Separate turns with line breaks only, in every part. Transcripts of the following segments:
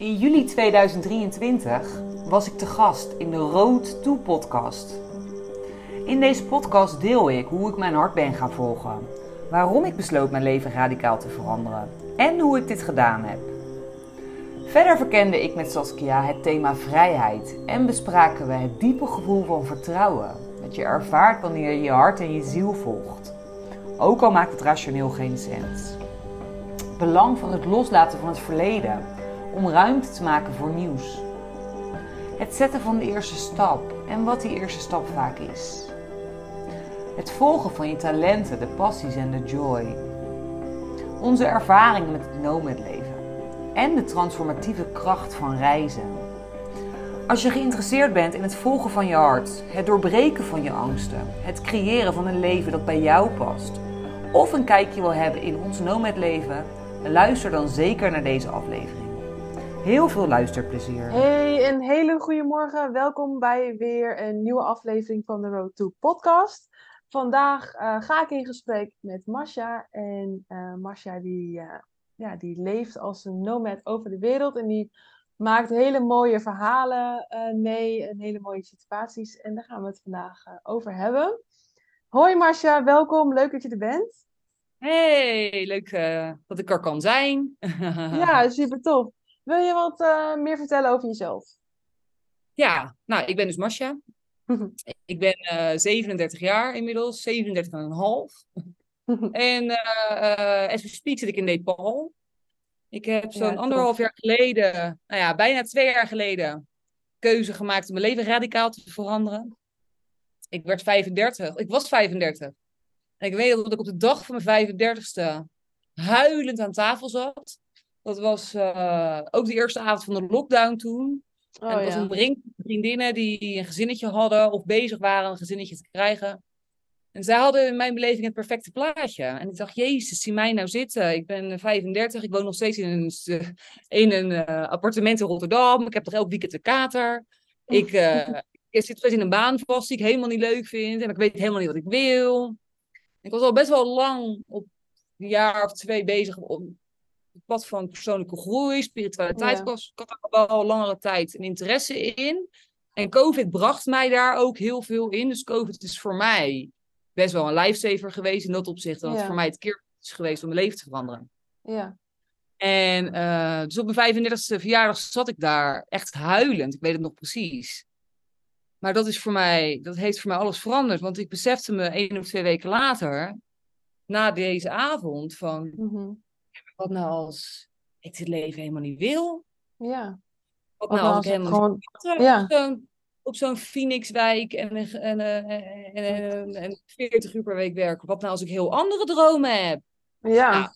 In juli 2023 was ik te gast in de Road to podcast. In deze podcast deel ik hoe ik mijn hart ben gaan volgen, waarom ik besloot mijn leven radicaal te veranderen en hoe ik dit gedaan heb. Verder verkende ik met Saskia het thema vrijheid en bespraken we het diepe gevoel van vertrouwen dat je ervaart wanneer je je hart en je ziel volgt. Ook al maakt het rationeel geen sens. Belang van het loslaten van het verleden om ruimte te maken voor nieuws. Het zetten van de eerste stap en wat die eerste stap vaak is. Het volgen van je talenten, de passies en de joy. Onze ervaringen met het nomad-leven. En de transformatieve kracht van reizen. Als je geïnteresseerd bent in het volgen van je hart, het doorbreken van je angsten, het creëren van een leven dat bij jou past, of een kijkje wil hebben in ons nomad-leven, luister dan zeker naar deze aflevering. Heel veel luisterplezier.
Hey, een hele goede morgen. Welkom bij weer een nieuwe aflevering van de Road to Podcast. Vandaag uh, ga ik in gesprek met Masha. En uh, Masha die, uh, ja, die leeft als een nomad over de wereld. En die maakt hele mooie verhalen mee en hele mooie situaties. En daar gaan we het vandaag over hebben. Hoi Masha, welkom. Leuk dat je er bent.
Hey, leuk dat ik er kan zijn.
ja, super tof. Wil je wat uh, meer vertellen over jezelf?
Ja, nou, ik ben dus Masha. ik ben uh, 37 jaar inmiddels, 37,5. en uh, as we speak zit ik in Nepal. Ik heb zo'n ja, anderhalf jaar geleden, nou ja, bijna twee jaar geleden, keuze gemaakt om mijn leven radicaal te veranderen. Ik werd 35, ik was 35. En ik weet dat ik op de dag van mijn 35ste huilend aan tafel zat. Dat was uh, ook de eerste avond van de lockdown toen. Oh, en het was ja. een ring vriendinnen die een gezinnetje hadden of bezig waren een gezinnetje te krijgen. En zij hadden in mijn beleving het perfecte plaatje. En ik dacht, jezus, zie mij nou zitten. Ik ben 35, ik woon nog steeds in een, in een uh, appartement in Rotterdam. Ik heb toch elk weekend een kater. Ik, uh, ik zit in een baan vast die ik helemaal niet leuk vind. En ik weet helemaal niet wat ik wil. Ik was al best wel lang op een jaar of twee bezig om het pad van persoonlijke groei, spiritualiteit. Ja. Ik, had er wel langere tijd een interesse in. En COVID bracht mij daar ook heel veel in. Dus COVID is voor mij best wel een lifesaver geweest in dat opzicht. Dat ja. het voor mij het keer is geweest om mijn leven te veranderen.
Ja.
En uh, dus op mijn 35e verjaardag zat ik daar echt huilend. Ik weet het nog precies. Maar dat is voor mij, dat heeft voor mij alles veranderd. Want ik besefte me één of twee weken later, na deze avond, van
mm -hmm.
Wat nou als ik dit leven helemaal niet wil?
Ja.
Wat, wat nou als ik helemaal
gewoon...
niet
ja.
op zo'n op zo'n Phoenixwijk en, en, en, en, en 40 uur per week werken. Wat nou als ik heel andere dromen heb?
Ja.
Nou,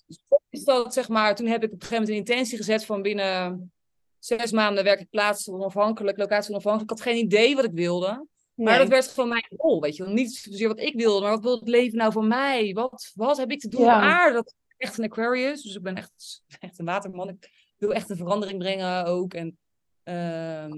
is dat, zeg maar, toen heb ik op een gegeven moment een intentie gezet van binnen zes maanden werk ik plaats onafhankelijk, locatie onafhankelijk. Ik had geen idee wat ik wilde. Nee. Maar dat werd gewoon mijn rol, weet je. Niet zozeer wat ik wilde, maar wat wil het leven nou voor mij? Wat, wat heb ik te doen
Ja.
op aarde? Dat echt een Aquarius, dus ik ben echt, echt een waterman. Ik wil echt een verandering brengen ook. En ehm,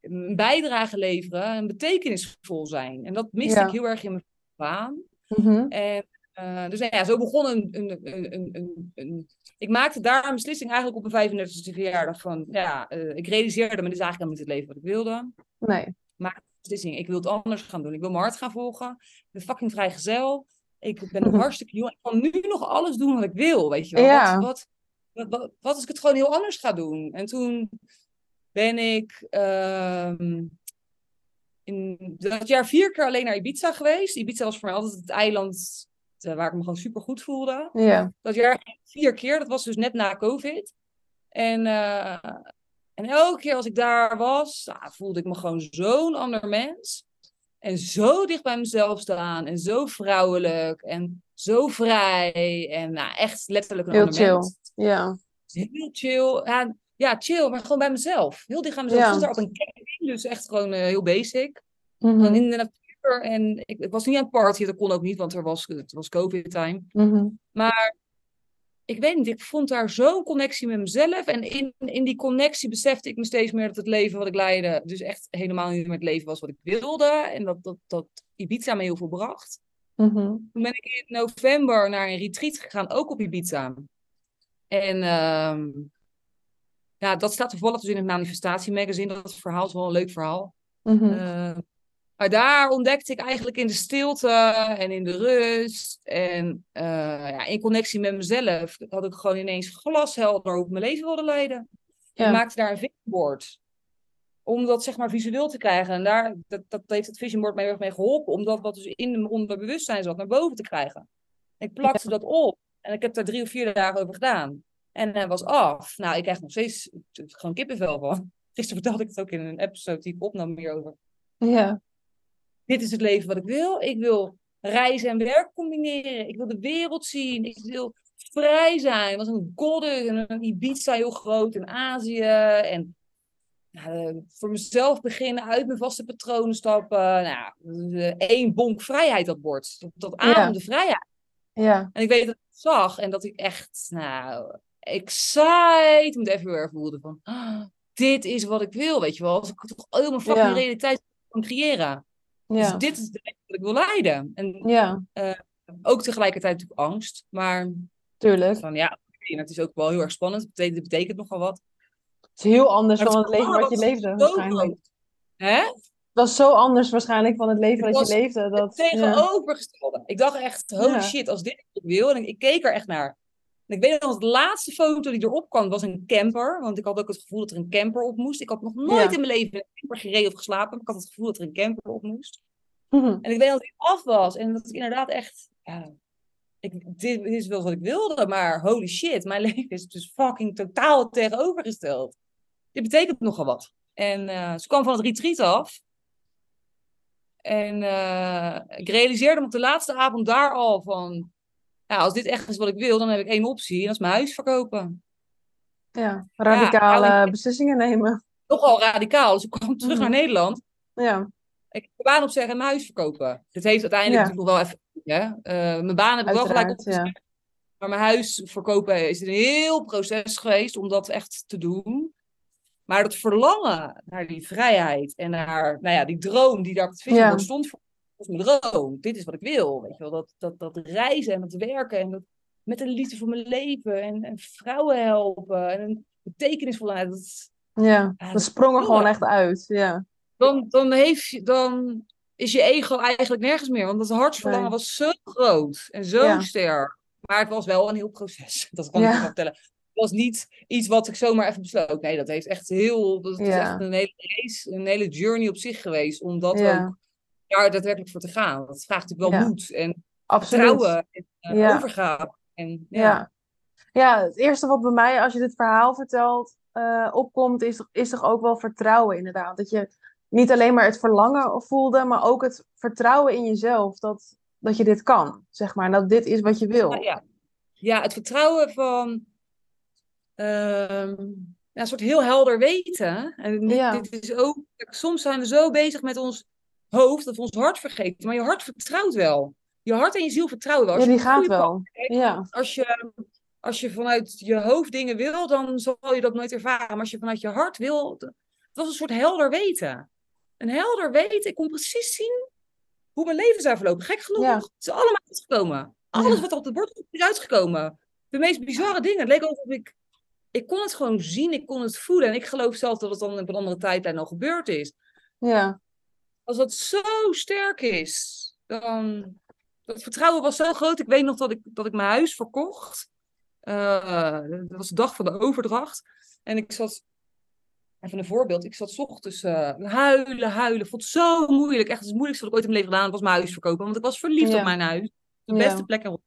een bijdrage leveren en betekenisvol zijn. En dat miste
Ja.
ik heel erg in mijn baan.
Mhm.
En eh, dus nou ja, zo begon een, een, een, een, Ik maakte daar een beslissing eigenlijk op mijn 35e verjaardag van... Ja, eh, ik realiseerde me, dit is eigenlijk helemaal niet het leven wat ik wilde.
Nee.
Maar beslissing, ik wil het anders gaan doen. Ik wil mijn hart gaan volgen. Ik ben fucking vrijgezel. Ik ben
Mhm.
hartstikke jong. Ik kan nu nog alles doen wat ik wil, weet je wel.
Ja.
Wat, wat, wat, als ik het gewoon heel anders ga doen? En toen ben ik ehm, in dat jaar vier keer alleen naar Ibiza geweest. Ibiza was voor mij altijd het eiland eh, waar ik me gewoon super goed voelde.
Ja.
Dat jaar vier keer, dat was dus net na COVID. En, eh, en elke keer als ik daar was, nou, voelde ik me gewoon zo'n ander mens. En zo dicht bij mezelf staan. En zo vrouwelijk. En zo vrij. En nou, echt letterlijk een
Heel chill. Ja.
Heel chill. Ja, ja, chill, maar gewoon bij mezelf. Heel dicht aan mezelf.
Ja.
Ik stond daar op een camping, dus echt gewoon eh, heel basic. Gewoon in de natuur. En ik, ik was niet aan het partyen, dat kon ook niet, want er was, het was COVID-time.
Mhm.
Maar ik weet niet, ik vond daar zo'n connectie met mezelf. En in, in die connectie besefte ik me steeds meer dat het leven wat ik leidde, dus echt helemaal niet meer het leven was wat ik wilde. En dat, dat, dat Ibiza me heel veel bracht.
Mhm.
Toen ben ik in november naar een retreat gegaan, ook op Ibiza. En, ehm, ja, dat staat toevallig dus in het manifestatiemagazine. Dat verhaal is wel een leuk verhaal. Uh, maar daar ontdekte ik eigenlijk in de stilte en in de rust en uh, ja, in connectie met mezelf, had ik gewoon ineens glashelder hoe ik mijn leven wilde leiden. Ja. Ik maakte daar een visionboard. Om dat zeg maar visueel te krijgen. En daar, dat, dat heeft het visionboard mij heel erg mee geholpen. Om dat wat dus in mijn onderbewustzijn zat naar boven te krijgen. Ik plakte dat op. En ik heb daar drie of vier dagen over gedaan. En hij was af. Nou, ik krijg nog steeds gewoon kippenvel van. Gisteren vertelde ik het ook in een episode die ik opnam hierover.
Ja.
Dit is het leven wat ik wil. Ik wil reizen en werk combineren. Ik wil de wereld zien. Ik wil vrij zijn. was een goddess en een Ibiza heel groot in Azië. En nou, voor mezelf beginnen, uit mijn vaste patronen stappen. Nou, één bonk vrijheid dat wordt. Dat, ademde ja. vrijheid.
Ja.
En ik weet dat ik het zag en dat ik echt, nou, excited moet even weer voelde van, oh, dit is wat ik wil, weet je wel. Als ik toch mijn fucking ja. realiteit kan creëren. Ja. Dus dit is het leven wat ik wil leiden. En
ja.
Uh, ook tegelijkertijd natuurlijk angst, maar...
Tuurlijk.
Van, ja, het is ook wel heel erg spannend. Het betekent, nogal wat.
Het is heel anders van het, het leven wat je leefde, waarschijnlijk.
Hè?
Dat is zo anders waarschijnlijk van het leven
het
dat je leefde. Dat,
tegenovergestelde. Ja. Ik dacht echt, holy shit, als dit ik wil. En ik keek er echt naar. En ik weet nog, de laatste foto die erop kwam was een camper. Want ik had ook het gevoel dat er een camper op moest. Ik had nog nooit ja. in mijn leven in een camper gereden of geslapen. Maar ik had het gevoel dat er een camper op moest.
Mm -hmm.
En ik weet dat ik af was. En dat ik inderdaad echt... Ja, ik, dit, dit is wel wat ik wilde, maar holy shit. Mijn leven is dus fucking totaal tegenovergesteld. Dit betekent nogal wat. En uh, ze kwam van het retreat af. En uh, ik realiseerde me op de laatste avond daar al van... Ja, als dit echt is wat ik wil, dan heb ik één optie. En dat is mijn huis verkopen.
Ja, radicale ja, beslissingen nemen.
Nogal radicaal. Dus ik kwam terug
Mhm.
naar Nederland.
Ja,
Ik heb mijn baan opzeggen en mijn huis verkopen. Dit heeft uiteindelijk
Ja.
natuurlijk wel even... Hè? Uh, mijn baan heb ik wel gelijk opgezegd.
Ja.
Maar mijn huis verkopen is een heel proces geweest om dat echt te doen. Maar dat verlangen naar die vrijheid en naar nou ja, die droom die daar op het
Ja.
stond voor mijn droom. Dit is wat ik wil. Weet je wel? Dat, dat, dat reizen en dat werken en dat, met een liefde voor mijn leven en, en vrouwen helpen en een betekenisvolheid. Dat,
ja.
Ja,
dat sprong er gewoon echt uit. Ja,
dan, dan, heeft je, dan is je ego eigenlijk nergens meer. Want dat hartsverlangen
Nee.
was zo groot en zo
Ja.
sterk. Maar het was wel een heel proces. Dat kan
Ja.
ik je vertellen. Het was niet iets wat ik zomaar even besloot. Nee, dat heeft echt heel. Dat is echt een hele race, een hele journey op zich geweest. Om dat ook daar daadwerkelijk voor te gaan. Dat vraagt natuurlijk wel moed en
absoluut.
vertrouwen en
Ja.
overgave. En, ja.
Ja. het eerste wat bij mij, als je dit verhaal vertelt, eh, opkomt, is, is toch ook wel vertrouwen inderdaad. Dat je niet alleen maar het verlangen voelde, maar ook het vertrouwen in jezelf dat, dat je dit kan, zeg maar. En dat dit is wat je wil.
Ja. ja, het vertrouwen van ehm, een soort heel helder weten. En dit,
Ja.
dit is ook, soms zijn we zo bezig met ons hoofd dat we ons hart vergeten. Maar je hart vertrouwt wel. Je hart en je ziel vertrouwen wel.
Ja,
Als
die gaat wel. Ja,
als je, als je vanuit je hoofd dingen wil, dan zal je dat nooit ervaren. Maar als je vanuit je hart wil, het was een soort helder weten. Een helder weten, ik kon precies zien hoe mijn leven zou verlopen. Gek genoeg,
Ja.
het is allemaal uitgekomen. Alles wat er op het bord stond, is uitgekomen. De meest bizarre dingen. Het leek alsof ik, ik kon het gewoon zien, ik kon het voelen. En ik geloof zelf dat het dan op een andere tijdlijn al gebeurd is.
ja,
Als dat zo sterk is, dan. Dat vertrouwen was zo groot. Ik weet nog dat ik, dat ik mijn huis verkocht. Eh, dat was de dag van de overdracht. En ik zat. Even een voorbeeld. Ik zat 's ochtends eh, huilen, huilen. Vond het zo moeilijk. Echt het moeilijkste wat ik ooit in mijn leven gedaan was mijn huis verkopen. Want ik was verliefd
Ja.
op mijn huis. De
Ja.
beste plek erop.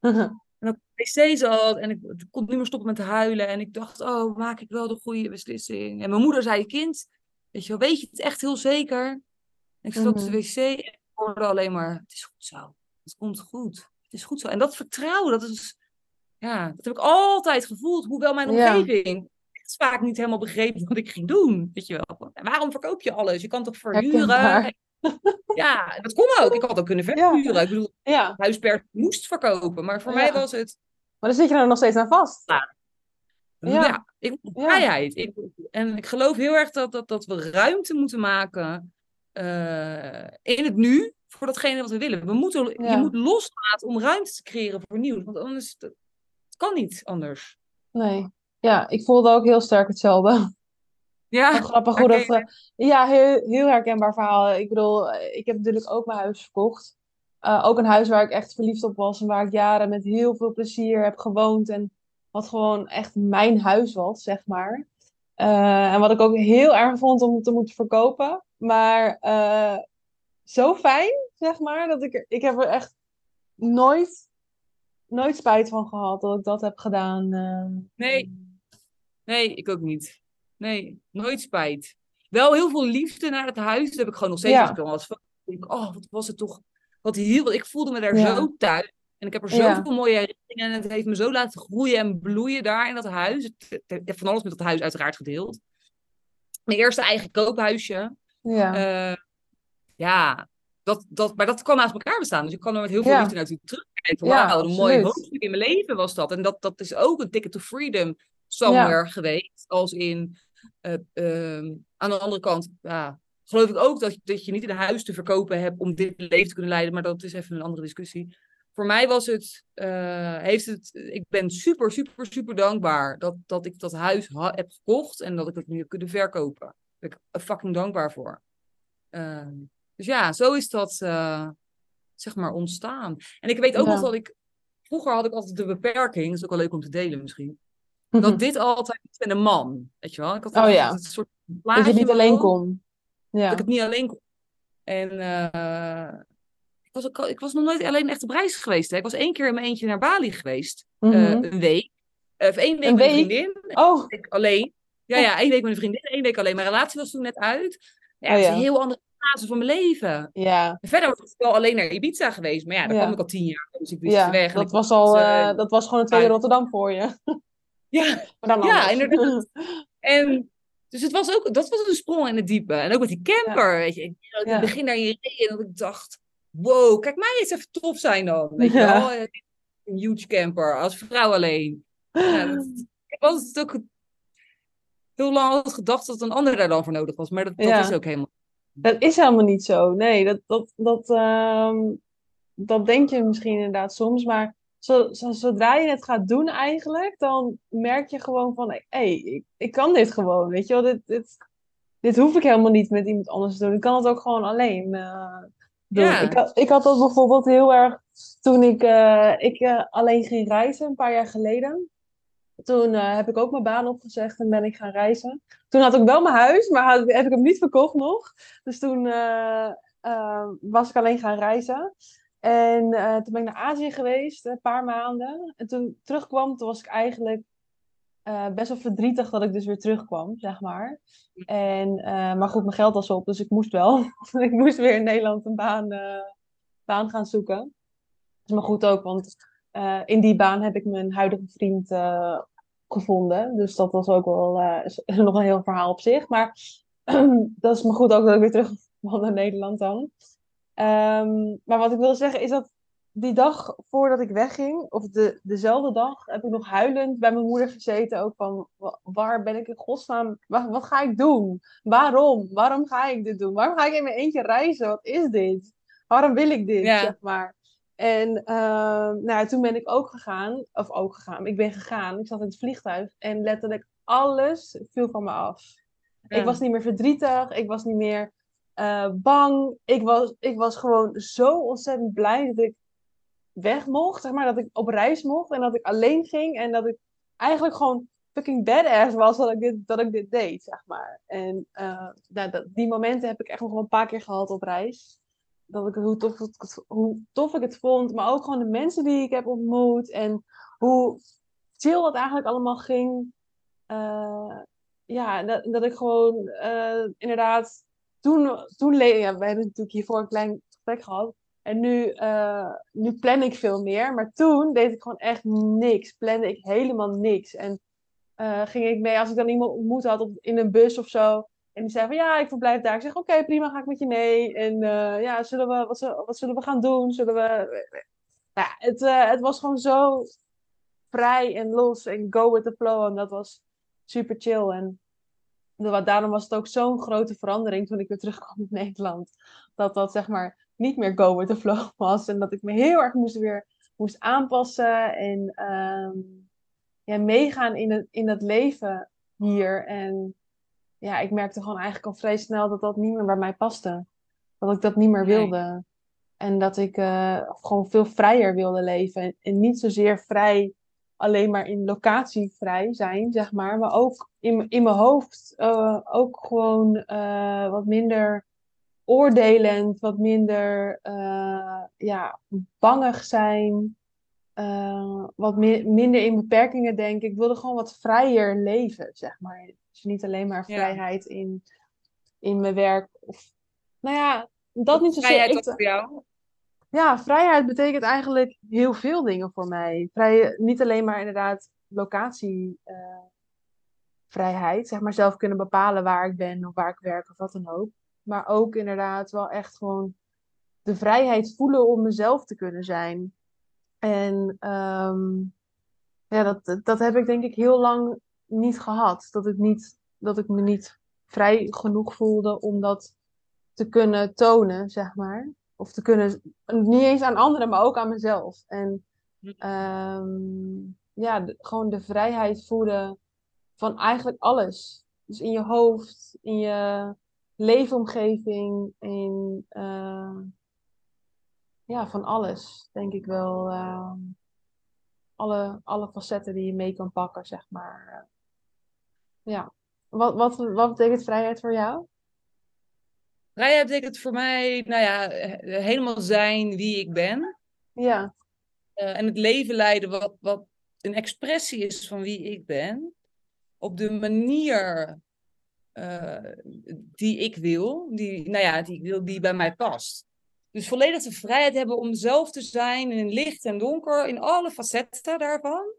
En wc zat en ik, ik kon niet meer stoppen met huilen. En ik dacht, oh, maak ik wel de goede beslissing? En mijn moeder zei, kind, weet je wel, weet je het echt heel zeker? Ik zat op de
Mhm.
wc en ik hoorde alleen maar, het is goed zo. Het komt goed. Het is goed zo. En dat vertrouwen, dat is, ja, dat heb ik altijd gevoeld. Hoewel mijn omgeving echt vaak niet helemaal begreep wat ik ging doen. Weet je wel. En waarom verkoop je alles? Je kan toch verhuren? Ja, dat kon ook. Ik had ook kunnen verhuren. Ik bedoel,
ja.
moest verkopen. Maar voor
Ja.
mij was het,
Maar dan zit je er nog steeds aan vast.
Ja.
Ja.
ja, ik, vrijheid. Ik, en ik geloof heel erg dat, dat, dat we ruimte moeten maken eh, in het nu voor datgene wat we willen. We moeten,
Ja.
Je moet loslaten om ruimte te creëren voor nieuws. Want anders, het kan niet anders.
Nee. Ja, ik voelde ook heel sterk hetzelfde.
Ja,
grappig hoe dat... eh, ja, heel, heel herkenbaar verhaal. Ik bedoel, eh, ik heb natuurlijk ook mijn huis verkocht. Ook een huis waar ik echt verliefd op was en waar ik jaren met heel veel plezier heb gewoond. En wat gewoon echt mijn huis was, zeg maar. En wat ik ook heel erg vond om te moeten verkopen. Maar eh, zo fijn, zeg maar, dat ik, ik heb er echt nooit, nooit spijt van gehad dat ik dat heb gedaan. eh.
Nee, nee, ik ook niet. Nee, nooit spijt. Wel heel veel liefde naar het huis. Dat heb ik gewoon nog steeds.
Ja.
Als ik oh, wat was het toch? Wat heel, ik voelde me daar
Ja.
zo thuis. En ik heb er
Ja.
zoveel mooie herinneringen. En het heeft me zo laten groeien en bloeien daar in dat huis. Ik heb van alles met dat huis uiteraard gedeeld. Mijn eerste eigen koophuisje.
Ja,
Eh, ja, dat, dat, maar dat kan naast elkaar bestaan. Dus ik kan er met heel veel
Ja.
liefde natuurlijk terugkijken.
Ja,
Wauw, een mooi hoofdstuk in mijn leven was dat. En dat, dat is ook een ticket to freedom somewhere geweest. Als in, eh, ehm, aan de andere kant, ja, geloof ik ook dat, dat je niet een huis te verkopen hebt om dit leven te kunnen leiden. Maar dat is even een andere discussie. Voor mij was het, eh, heeft het, ik ben super, super, super dankbaar dat, dat ik dat huis ha- heb gekocht en dat ik het nu heb kunnen verkopen. Ben ik fucking dankbaar voor. Ehm, dus ja, zo is dat eh, zeg maar ontstaan. En ik weet ook
Ja.
nog dat ik. Vroeger had ik altijd de beperking, dat is ook wel leuk om te delen misschien. Dat dit altijd met een man. Weet je wel? Ik had
Oh
altijd
ja.
een soort
dat je
plaatje
het niet alleen kon.
Dat
Ja,
ik het niet alleen kon. En eh, ik, was ook, ik was nog nooit alleen echt op reis geweest. Hè. Ik was één keer in mijn eentje naar Bali geweest. eh,
Mhm.
een week. Of één week
Een
met
week?
vriendin.
Oh,
week alleen. Ja, ja, één week met een vriendin, één week alleen. Mijn relatie was toen net uit. Ja,
Oh
het is een heel andere fase van mijn leven.
ja.
En verder was ik wel alleen naar Ibiza geweest. Maar ja, daar
Ja.
kwam ik al tien jaar. Dus ik wist
Ja,
weg.
dat was al,
eh,
eh, dat was gewoon een tweede. Rotterdam voor je.
Ja,
Maar dan
Ja, inderdaad. en dus het was ook, dat was een sprong in het diepe. En ook met die camper, weet je. Ik, in het begin daar in reed en dat ik dacht, wow, kijk mij eens even tof zijn dan. Weet je wel, Eh, een huge camper, als vrouw alleen. Ja, dat, ik was het ook heel lang had gedacht dat een ander daar dan voor nodig was. Maar dat, dat
Ja.
is ook helemaal
Dat is helemaal niet zo. Nee, dat, dat, dat, ehm, dat denk je misschien inderdaad soms. Maar zo, zo- zodra je het gaat doen eigenlijk, dan merk je gewoon van... Hé, hey, ik, ik kan dit gewoon, weet je wel. Dit, dit, dit hoef ik helemaal niet met iemand anders te doen. Ik kan het ook gewoon alleen eh, doen.
Ja.
Ik, had, ik had dat bijvoorbeeld heel erg toen ik, eh, ik eh, alleen ging reizen, een paar jaar geleden. Toen eh, heb ik ook mijn baan opgezegd en ben ik gaan reizen. Toen had ik wel mijn huis, maar had, heb ik hem niet verkocht nog. Dus toen eh, eh, was ik alleen gaan reizen. En toen ben ik naar Azië geweest, een paar maanden. En toen terugkwam, toen was ik eigenlijk best wel verdrietig dat ik dus weer terugkwam, zeg maar. En, maar goed, mijn geld was op, dus ik moest wel. ik moest weer in Nederland een baan, baan gaan zoeken. Dat is maar goed ook, want in die baan heb ik mijn huidige vriend eh, gevonden. Dus dat was ook wel eh, nog een heel verhaal op zich. Maar dat is maar goed ook dat ik weer terug kwam naar Nederland dan. Ehm, maar wat ik wil zeggen is dat die dag voordat ik wegging, of de, dezelfde dag, heb ik nog huilend bij mijn moeder gezeten. Ook van, wa- waar ben ik in godsnaam, wat, wat ga ik doen? Waarom? Waarom ga ik dit doen? Waarom ga ik in mijn eentje reizen? Wat is dit? Waarom wil ik dit,
Ja.
zeg maar? En ehm, nou, toen ben ik ook gegaan, of ook gegaan, ik ben gegaan. Ik zat in het vliegtuig en letterlijk alles viel van me af.
Ja.
Ik was niet meer verdrietig, ik was niet meer eh, bang. Ik was, ik was gewoon zo ontzettend blij dat ik weg mocht, zeg maar, dat ik op reis mocht en dat ik alleen ging en dat ik eigenlijk gewoon fucking badass was dat ik dit, dat ik dit deed, zeg maar. En eh, nou, dat, die momenten heb ik echt nog wel een paar keer gehad op reis. Dat ik, hoe, tof, hoe tof ik het vond, maar ook gewoon de mensen die ik heb ontmoet en hoe chill dat eigenlijk allemaal ging. Eh, ja, dat, dat ik gewoon eh, inderdaad toen, toen ja, we hebben natuurlijk hiervoor een klein gesprek gehad. En nu, eh, nu plan ik veel meer. Maar toen deed ik gewoon echt niks. Plande ik helemaal niks. En ging ik mee, als ik dan iemand ontmoet had op, in een bus of zo. En die zei van ja, ik verblijf daar. Ik zeg oké, prima, ga ik met je mee. En eh, ja, zullen we, wat, wat zullen we gaan doen? Zullen we... Ja, het, eh, het was gewoon zo vrij en los en go with the flow. En dat was super chill. En da- daarom was het ook zo'n grote verandering toen ik weer terugkwam in Nederland. Dat dat zeg maar niet meer go with the flow was. En dat ik me heel erg moest weer moest aanpassen. En ehm, ja, meegaan in het, in het leven hier. En ja, ik merkte gewoon eigenlijk al vrij snel dat dat niet meer bij mij paste. Dat ik dat niet meer wilde. En dat ik uh, gewoon veel vrijer wilde leven. En, niet zozeer vrij alleen maar in locatie vrij zijn, zeg maar. Maar ook in, in mijn hoofd. Uh, ook gewoon uh, wat minder oordelend, wat minder ja, bangig zijn. wat minder in beperkingen denken. Ik wilde gewoon wat vrijer leven, zeg maar. Dus niet alleen maar vrijheid in, in mijn werk. Of, nou ja, dat niet zozeer.
Vrijheid voor jou?
Ja, vrijheid betekent eigenlijk heel veel dingen voor mij. Vrij, niet alleen maar inderdaad locatievrijheid, uh, zeg maar zelf kunnen bepalen waar ik ben of waar ik werk of wat dan ook. Maar ook inderdaad wel echt gewoon de vrijheid voelen om mezelf te kunnen zijn. En um, ja, dat, dat heb ik denk ik heel lang niet gehad. Dat ik, niet, dat ik me niet vrij genoeg voelde om dat te kunnen tonen, zeg maar. Of te kunnen, niet eens aan anderen, maar ook aan mezelf. En um, ja, gewoon de vrijheid voelen van eigenlijk alles. Dus in je hoofd, in je leefomgeving, in uh, ja, van alles, denk ik wel. Uh, alle, alle facetten die je mee kan pakken, zeg maar. Ja. Wat, wat, wat betekent vrijheid voor jou?
Vrijheid betekent voor mij, nou ja, helemaal zijn wie ik ben.
Ja.
Uh, en het leven leiden wat, wat een expressie is van wie ik ben. Op de manier uh, die ik wil, die, nou ja, die ik wil, die bij mij past. Dus volledig de vrijheid hebben om zelf te zijn in licht en donker, in alle facetten daarvan.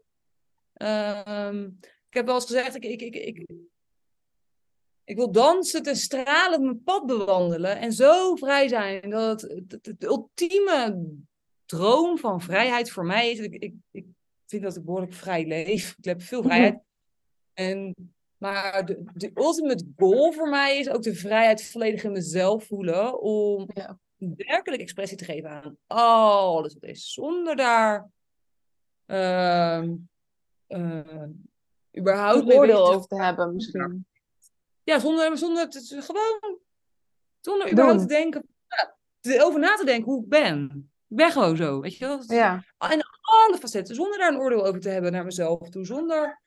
Ik heb wel eens gezegd, ik, ik, ik, ik, ik wil dansen te stralen mijn pad bewandelen en zo vrij zijn. Dat het, de ultieme droom van vrijheid voor mij is. Ik, ik, ik vind dat ik behoorlijk vrij leef. Ik heb veel vrijheid. En, maar de, de ultimate goal voor mij is ook de vrijheid volledig in mezelf voelen. Om ja. werkelijk expressie te geven aan alles wat is. Zonder daar. Uh, uh, überhaupt
een oordeel over te hebben misschien.
Ja, zonder, zonder te, gewoon, zonder überhaupt te denken, over na te denken hoe ik ben. Ik ben gewoon zo, weet je wel.
Ja.
En alle facetten, zonder daar een oordeel over te hebben naar mezelf toe, zonder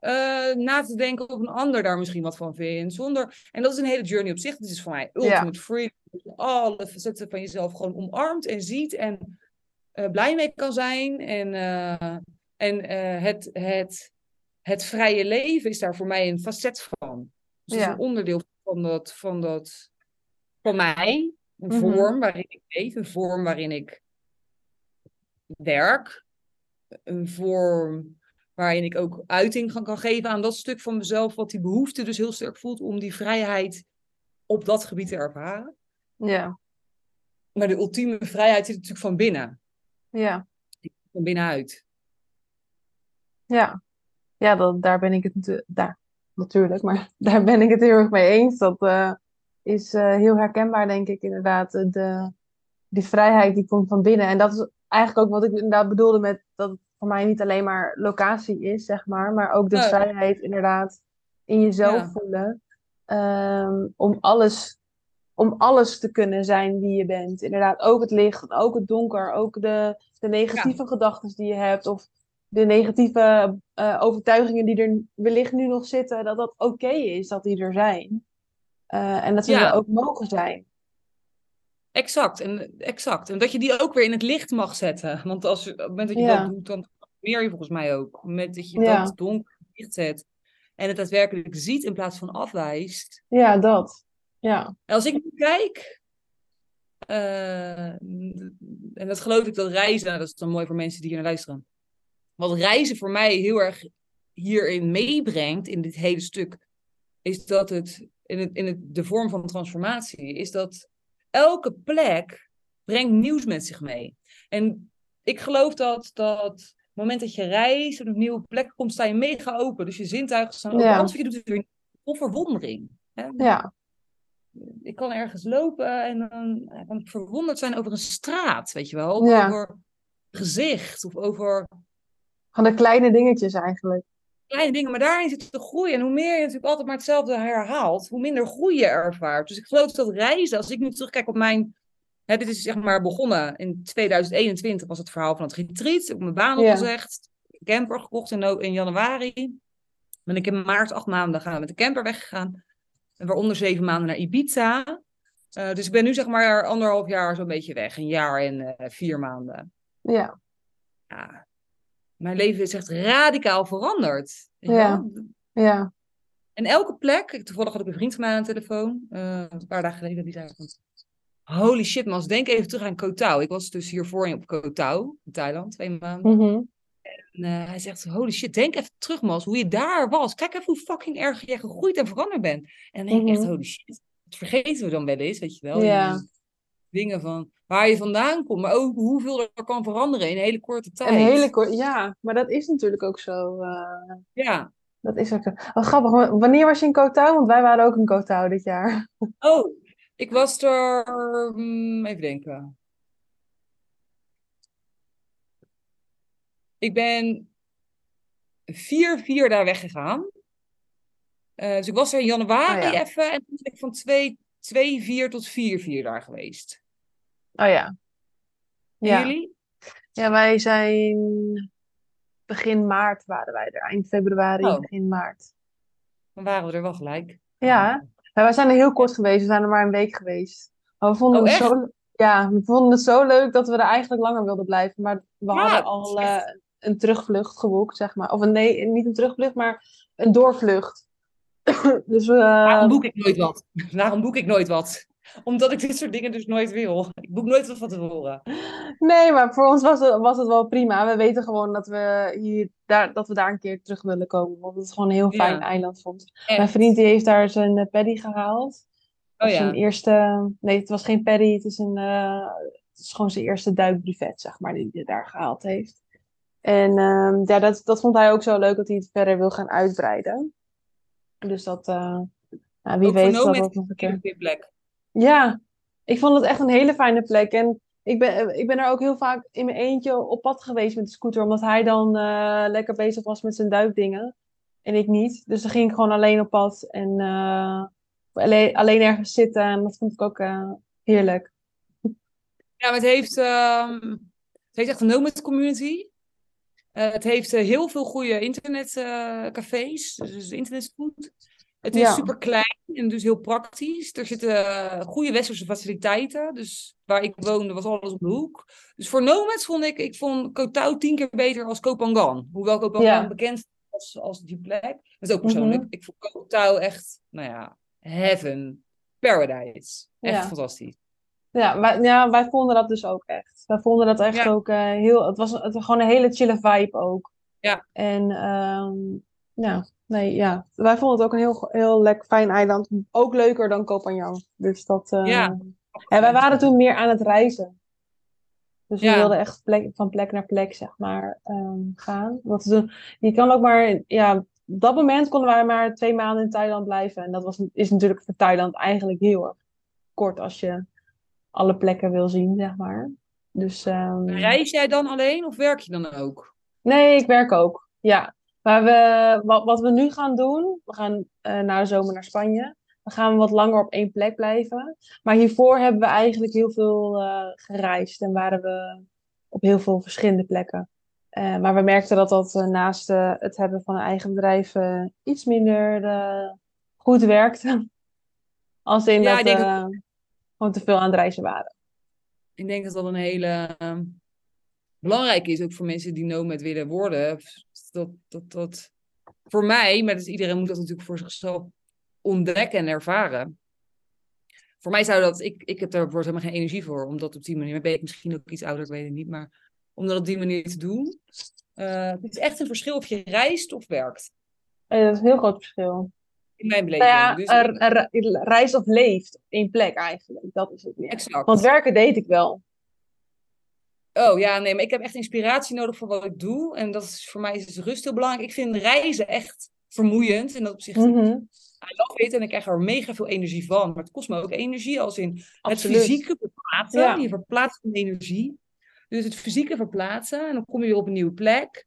uh, na te denken of een ander daar misschien wat van vindt, zonder, en dat is een hele journey op zich, dit is voor mij ultimate ja. freedom, alle facetten van jezelf gewoon omarmt en ziet en uh, blij mee kan zijn en, uh, en het, het, het vrije leven is daar voor mij een facet van. Dus ja. is een onderdeel van dat, van dat, van mij. Een mm -hmm. vorm waarin ik leef, een vorm waarin ik werk. Een vorm waarin ik ook uiting kan, kan geven aan dat stuk van mezelf, wat die behoefte dus heel sterk voelt om die vrijheid op dat gebied te ervaren.
Ja.
Maar de ultieme vrijheid zit natuurlijk van binnen.
Ja.
Van binnenuit.
Ja. Ja, dat, daar ben ik het daar natuurlijk, maar daar ben ik het heel erg mee eens. Dat uh, is uh, heel herkenbaar, denk ik, inderdaad. De, die vrijheid die komt van binnen. En dat is eigenlijk ook wat ik inderdaad bedoelde met dat het voor mij niet alleen maar locatie is, zeg maar, maar ook de vrijheid inderdaad in jezelf ja. voelen. Um, om alles om alles te kunnen zijn wie je bent. Inderdaad, ook het licht, ook het donker, ook de, de negatieve ja. gedachten die je hebt. Of de negatieve uh, overtuigingen die er wellicht nu nog zitten, dat dat oké okay is dat die er zijn. Uh, en dat ze ja. er ook mogen zijn.
Exact, en, exact. En dat je die ook weer in het licht mag zetten. Want als je, op het moment dat je ja. dat doet, dan meer je volgens mij ook. Op het moment dat je ja. dat donker licht zet en het daadwerkelijk ziet in plaats van afwijst.
Ja, dat. Ja.
En als ik nu kijk, uh, en dat geloof ik dat reizen, dat is dan mooi voor mensen die hier naar luisteren wat reizen voor mij heel erg hierin meebrengt, in dit hele stuk, is dat het, in, het, in het, de vorm van transformatie, is dat elke plek brengt nieuws met zich mee. En ik geloof dat, dat op het moment dat je reist en op een nieuwe plek komt, sta je mega open. Dus je zintuigen staan open. Ja. Je doet is weer vol verwondering. Hè?
Ja.
Ik kan ergens lopen en dan kan ik verwonderd zijn over een straat, weet je wel.
Ja.
Over gezicht of over
Van de kleine dingetjes eigenlijk.
Kleine dingen, maar daarin zit de groei. En hoe meer je natuurlijk altijd maar hetzelfde herhaalt, hoe minder groei je ervaart. Dus ik geloof dat reizen, als ik nu terugkijk op mijn Hè, dit is zeg maar begonnen in 2021 was het verhaal van het retreat. Ik heb mijn baan opgezegd. Camper gekocht in, in januari. Ben ik in maart acht maanden gaan met de camper weggegaan. En waaronder zeven maanden naar Ibiza. Uh, dus ik ben nu zeg maar anderhalf jaar zo'n beetje weg. Een jaar en uh, vier maanden.
Ja.
ja. Mijn leven is echt radicaal veranderd.
Ja. ja.
En elke plek, toevallig had ik een vriend van mij aan de telefoon, uh, een paar dagen geleden, die zei van, holy shit, Mas, denk even terug aan Koh Tao. Ik was dus hiervoor op Koh Tao, in Thailand, twee maanden.
Mhm.
En uh, hij zegt, holy shit, denk even terug, Mas, hoe je daar was. Kijk even hoe fucking erg je gegroeid en veranderd bent. En dan denk ik echt, mhm. holy shit, dat vergeten we dan wel eens, weet je wel.
Ja.
Dingen van waar je vandaan komt, maar ook hoeveel er kan veranderen in een hele korte tijd.
Een hele korte, ja, maar dat is natuurlijk ook zo. Uh...
Ja.
Dat is ook zo. Oh, grappig. Wanneer was je in Koh Tao? Want wij waren ook in Koh Tao dit jaar.
Oh, ik was er, hmm, even denken. Ik ben vier, vier daar weggegaan. Uh, dus ik was er in januari oh even en toen ben ik van twee, twee, vier tot vier, vier daar geweest.
Oh ja.
ja. jullie?
Ja, wij zijn begin maart waren wij er. Eind februari, oh. begin maart.
Dan waren we er wel gelijk.
Ja, we zijn er heel kort geweest. We zijn er maar een week geweest. Maar we vonden,
oh,
het, zo, ja, we vonden het zo leuk dat we er eigenlijk langer wilden blijven. Maar we hadden al uh, een terugvlucht geboekt, zeg maar. Of een, nee, niet een terugvlucht, maar een doorvlucht. dus uh...
Daarom boek ik nooit wat. Daarom boek ik nooit wat omdat ik dit soort dingen dus nooit wil. Ik boek nooit wat van tevoren.
Nee, maar voor ons was het, was het wel prima. We weten gewoon dat we, hier, daar, dat we daar een keer terug willen komen. Want het is gewoon een heel fijn eiland vond. Mijn vriend die heeft daar zijn uh, paddy gehaald.
Oh, ja.
Zijn eerste... Nee, het was geen paddy. Het is, een, uh, het is gewoon zijn eerste duikbrevet, zeg maar, die hij daar gehaald heeft. En uh, ja, dat, dat vond hij ook zo leuk dat hij het verder wil gaan uitbreiden. Dus dat... Uh, nou, wie weet dat dat nog een keer...
Plek.
Ja, ik vond het echt een hele fijne plek. En ik ben, ik ben er ook heel vaak in mijn eentje op pad geweest met de scooter, omdat hij dan uh, lekker bezig was met zijn duikdingen. En ik niet. Dus dan ging ik gewoon alleen op pad en uh, alleen, alleen ergens zitten. En dat vond ik ook heerlijk.
Ja, het heeft, uh, het heeft echt een nomad community. het heeft heel veel goede internetcafés, dus internet goed. Het is super klein en dus heel praktisch. Er zitten uh, goede westerse faciliteiten. Dus waar ik woonde was alles op de hoek. Dus voor nomads vond ik, ik vond Kotau tien keer beter als Kopangan. Hoewel Kopangan ja. bekend was als die plek. Dat is ook persoonlijk. Mhm. Ik vond Kotau echt, nou ja, heaven. Paradise. Echt fantastisch.
Ja wij, ja, wij vonden dat dus ook echt. Wij vonden dat echt ook uh, heel... Het was, het was gewoon een hele chille vibe ook.
Ja.
En um, ja, nee, ja. Wij vonden het ook een heel, heel lekker fijn eiland. Ook leuker dan Koh Dus dat... Uh...
Ja.
En wij waren toen meer aan het reizen. Dus we wilden echt plek, van plek naar plek, zeg maar, um, gaan. Want je kan ook maar... Ja, op dat moment konden wij maar twee maanden in Thailand blijven. En dat was, is natuurlijk voor Thailand eigenlijk heel erg kort als je alle plekken wil zien, zeg maar. Dus, um...
Reis jij dan alleen of werk je dan ook?
Nee, ik werk ook. Ja, maar we, wat, wat we nu gaan doen, we gaan uh, na de zomer naar Spanje. Dan gaan we wat langer op één plek blijven. Maar hiervoor hebben we eigenlijk heel veel uh, gereisd en waren we op heel veel verschillende plekken. Uh, maar we merkten dat dat naast het hebben van een eigen bedrijf iets minder goed werkte. Als in ja, dat we gewoon te veel aan het reizen waren.
Ik denk dat dat een hele ehm, belangrijk is, ook voor mensen die nomad willen worden. Dat, dat, dat, voor mij, maar dus iedereen moet dat natuurlijk voor zichzelf ontdekken en ervaren. Voor mij zou dat, ik, ik heb daar wordt helemaal geen energie voor, om dat op die manier, ben ik misschien ook iets ouder, ik weet het niet, maar om dat op die manier te doen. Uh, het is echt een verschil of je reist of werkt.
Ja, dat is een heel groot verschil.
In mijn beleving.
Nou ja, dus... reist of leeft in plek eigenlijk. Dat is het meer.
Exact.
Want werken deed ik wel.
Oh ja, nee, maar ik heb echt inspiratie nodig voor wat ik doe. En dat is voor mij is rust heel belangrijk. Ik vind reizen echt vermoeiend in dat opzicht. Mm -hmm. I en ik krijg er mega veel energie van. Maar het kost me ook energie als in het fysieke verplaatsen. Je verplaatst van energie. Dus het fysieke verplaatsen en dan kom je weer op een nieuwe plek.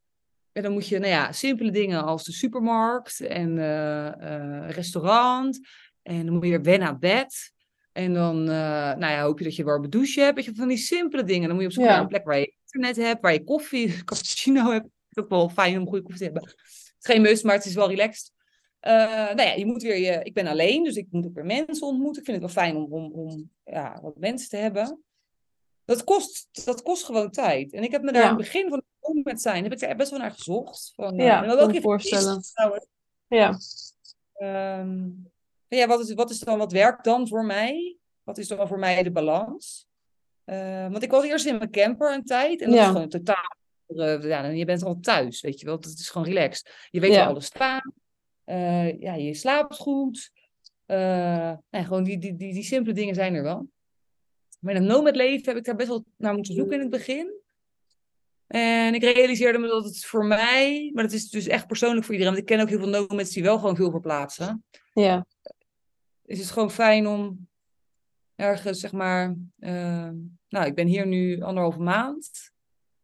En dan moet je, nou ja, simpele dingen als de supermarkt en restaurant. En dan moet je weer wennen aan bed. En dan nou ja, hoop je dat je warme douche hebt. Weet je, van die simpele dingen. Dan moet je op zoek naar een plek waar je internet hebt, waar je koffie, cappuccino hebt. Het is ook wel fijn om goede koffie te hebben. Het is geen must, maar het is wel relaxed. Uh, nou ja, je moet weer je, ik ben alleen, dus ik moet ook weer mensen ontmoeten. Ik vind het wel fijn om, om, om ja, wat mensen te hebben. Dat kost, dat kost gewoon tijd. En ik heb me daar ja. in het begin van het met zijn, heb ik daar best wel naar gezocht. Van,
ja, uh, kan voorstellen. ja.
Um, ja, wat is, wat is dan, wat werkt dan voor mij? Wat is dan voor mij de balans? Uh, want ik was eerst in mijn camper een tijd. En dat is gewoon totaal. Uh, ja, je bent al thuis, weet je wel. Het is gewoon relaxed. Je weet waar alles staat. Uh, ja, je slaapt goed. Uh, gewoon die, die, die, die simpele dingen zijn er wel. Maar in het nomad leven heb ik daar best wel naar moeten zoeken in het begin. En ik realiseerde me dat het voor mij, maar dat is dus echt persoonlijk voor iedereen, want ik ken ook heel veel nomads die wel gewoon veel verplaatsen.
Ja.
Is het gewoon fijn om ergens, zeg maar, uh, nou, ik ben hier nu anderhalve maand.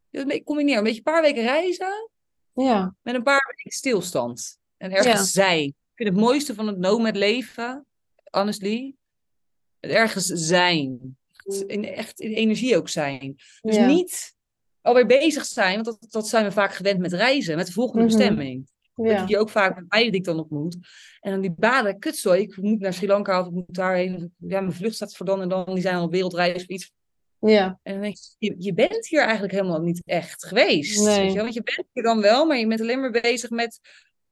Ik combineer een beetje een paar weken reizen
ja.
met een paar weken stilstand. En ergens zijn. Ik vind het mooiste van het nomad leven, honestly, het ergens zijn. In, echt in energie ook zijn. Dus niet alweer bezig zijn, want dat, dat zijn we vaak gewend met reizen, met de volgende mhm. bestemming. Ja. Dat je ook vaak met mij die ik dan ontmoet. En dan die baden, kutzooi, ik moet naar Sri Lanka of ik moet daarheen. Ja, mijn vlucht staat voor dan en dan, die zijn al op wereldreis of iets.
Ja.
En dan denk je, je, bent hier eigenlijk helemaal niet echt geweest. Nee. Weet je? Want je bent hier dan wel, maar je bent alleen maar bezig met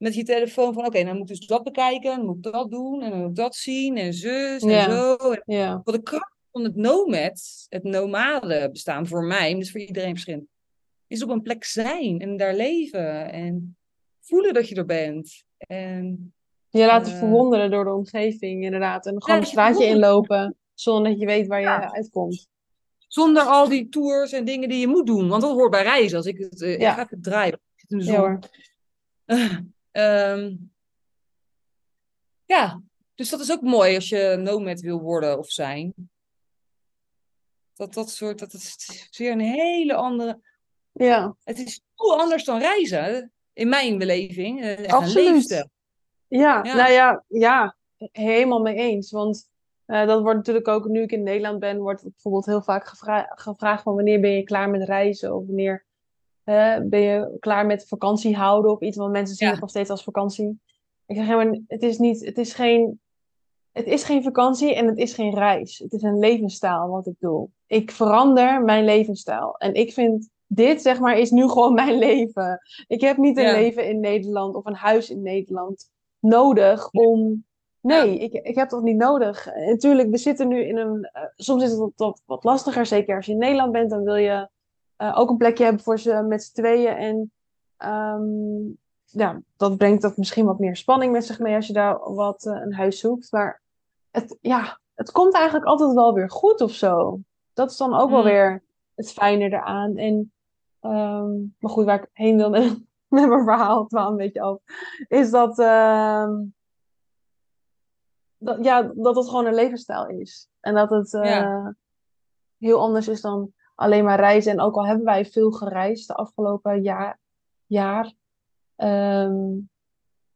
met je telefoon van oké, okay, dan moet ik dus dat bekijken, dan moet ik dat doen en dan moet ik dat zien en zus en zo.
ja.
Wat de kracht van het nomad, het nomade bestaan voor mij, dus voor iedereen verschillend, is op een plek zijn en daar leven en voelen dat je er bent. En,
je laat je uh, verwonderen door de omgeving inderdaad en gewoon ja, een straatje inlopen zonder dat je weet waar je uitkomt.
Zonder al die tours en dingen die je moet doen, want dat hoort bij reizen. Als ik het, uh, ja. ik ga het draaien. Ik zit in Um, ja, dus dat is ook mooi als je nomad wil worden of zijn. Dat dat soort, dat is weer een hele andere.
Ja.
Het is heel anders dan reizen, in mijn beleving. Echt
Absoluut. Een ja, ja, nou ja, ja, helemaal mee eens. Want uh, dat wordt natuurlijk ook, nu ik in Nederland ben, wordt bijvoorbeeld heel vaak gevra gevraagd van wanneer ben je klaar met reizen? Of wanneer ben je klaar met vakantie houden of iets? Want mensen zien het nog steeds als vakantie. Ik zeg helemaal, het is niet, het is geen, het is geen vakantie en het is geen reis. Het is een levensstijl wat ik doe. Ik verander mijn levensstijl. En ik vind dit, zeg maar, is nu gewoon mijn leven. Ik heb niet een leven in Nederland of een huis in Nederland nodig om. Nee, ik, ik heb dat niet nodig. Natuurlijk, we zitten nu in een. Uh, soms is het wat, wat lastiger, zeker als je in Nederland bent, dan wil je uh, ook een plekje hebben voor ze met z'n tweeën. En um, ja, dat brengt dat misschien wat meer spanning met zich mee als je daar wat uh, een huis zoekt. Maar het, ja, het komt eigenlijk altijd wel weer goed of zo. Dat is dan ook wel hmm. weer het fijne eraan. En, um, maar goed, waar ik heen wil met, mijn verhaal, het een beetje af, is dat, uh, dat, ja, dat het gewoon een levensstijl is. En dat het uh, ja. heel anders is dan alleen maar reizen. En ook al hebben wij veel gereisd de afgelopen jaar, jaar um,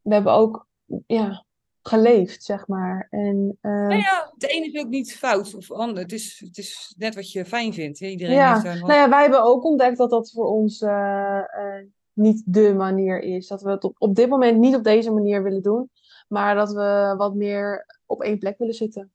we hebben ook ja, geleefd, zeg maar. En,
nou ja, het ene is ook niet fout of ander. Het is, het is net wat je fijn vindt. Iedereen
ja.
heeft daar
nou ja, wij hebben ook ontdekt dat dat voor ons uh, uh, niet de manier is. Dat we het op, op dit moment niet op deze manier willen doen. Maar dat we wat meer op één plek willen zitten.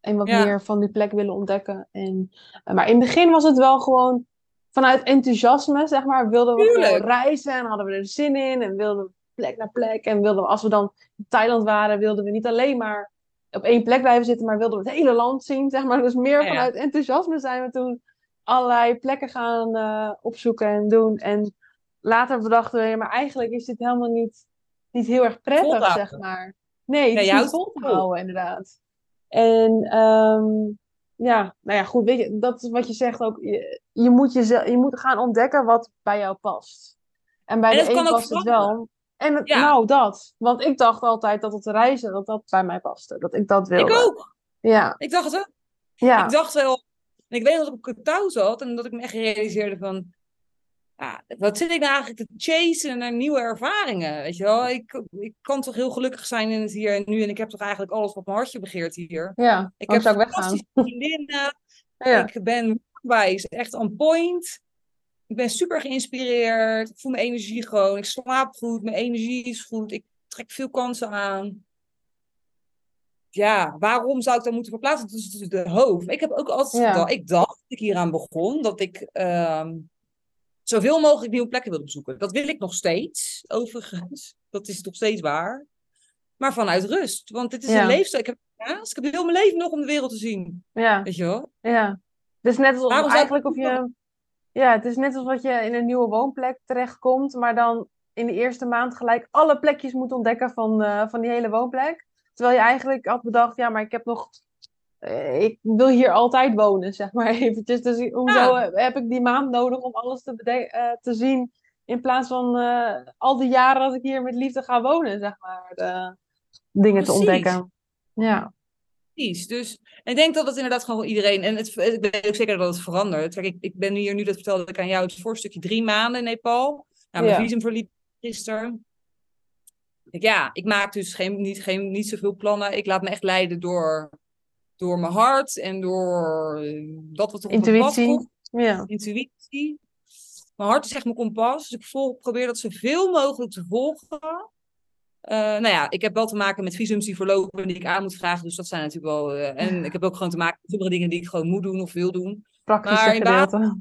En wat meer van die plek willen ontdekken. En, uh, maar in het begin was het wel gewoon vanuit enthousiasme, zeg maar. Wilden we gewoon reizen en hadden we er zin in. En wilden we plek naar plek. En wilden we, als we dan in Thailand waren, wilden we niet alleen maar op één plek blijven zitten. Maar wilden we het hele land zien, zeg maar. Dus meer
Ja, ja.
vanuit enthousiasme zijn we toen allerlei plekken gaan uh, opzoeken en doen. En later bedachten we, ja, maar eigenlijk is dit helemaal niet, niet heel erg prettig,
Volhouden.
zeg maar. Nee, het
Nee,
is niet vol te houden, inderdaad. En um, ja, nou ja, goed, weet je, dat is wat je zegt ook. Je, je, moet, jezelf, je moet gaan ontdekken wat bij jou past. En bij
En
de een past het wel. En het-
Ja.
nou, dat. Want ik dacht altijd dat het reizen, dat dat bij mij paste. Dat ik dat wilde.
Ik ook.
Ja,
Ik dacht het ook.
ja.
Ik dacht wel. En ik weet dat ik op touw zat en dat ik me echt realiseerde van. ja, wat zit ik nou eigenlijk te chasen naar nieuwe ervaringen? Weet je wel, ik, ik kan toch heel gelukkig zijn in het hier en nu. En ik heb toch eigenlijk alles wat mijn hartje begeert hier.
Ja,
ik heb
ik weggaan.
vriendinnen. ja. Ik ben wijs, echt on point. Ik ben super geïnspireerd. Ik voel mijn energie gewoon. Ik slaap goed. Mijn energie is goed. Ik trek veel kansen aan. Ja, waarom zou ik dan moeten verplaatsen? Dat is dus de hoofd. Ik heb ook altijd gedacht, ik dacht, dat ik hieraan begon, dat ik uh, zoveel mogelijk nieuwe plekken wilde bezoeken. Dat wil ik nog steeds, overigens. Dat is nog steeds waar. Maar vanuit rust. Want dit is een leefstijl. Ik heb, ja, ik heb heel mijn leven nog om de wereld te zien.
Ja.
Weet je wel?
Ja. Dus net als eigenlijk of je ja, het is net alsof dat je in een nieuwe woonplek terechtkomt, maar dan in de eerste maand gelijk alle plekjes moet ontdekken van, uh, van die hele woonplek. Terwijl je eigenlijk had bedacht, ja, maar ik heb nog. Uh, ik wil hier altijd wonen, zeg maar eventjes. Dus hoezo heb ik die maand nodig om alles te, uh, te zien? In plaats van al die jaren dat ik hier met liefde ga wonen, zeg maar. dingen Precies. te ontdekken. Ja
precies. Dus ik denk dat het inderdaad gewoon iedereen. En het, ik weet ook zeker dat het verandert. Kijk, ik, ik ben hier nu, dat vertelde ik aan jou, het voorstukje drie maanden in Nepal. Nou, mijn ja. visum verliep gisteren. Ja, ik maak dus geen, niet, geen, niet zoveel plannen. Ik laat me echt leiden door, door mijn hart en door dat wat er op
Intuïtie.
Komt. Ja. Intuïtie. Mijn hart is echt mijn kompas. Dus ik volg, probeer dat zoveel mogelijk te volgen. Uh, nou ja, ik heb wel te maken met visums die verlopen die ik aan moet vragen. Dus dat zijn natuurlijk wel. Uh, en ik heb ook gewoon te maken met andere dingen die ik gewoon moet doen of wil doen.
Praktische maar in basis,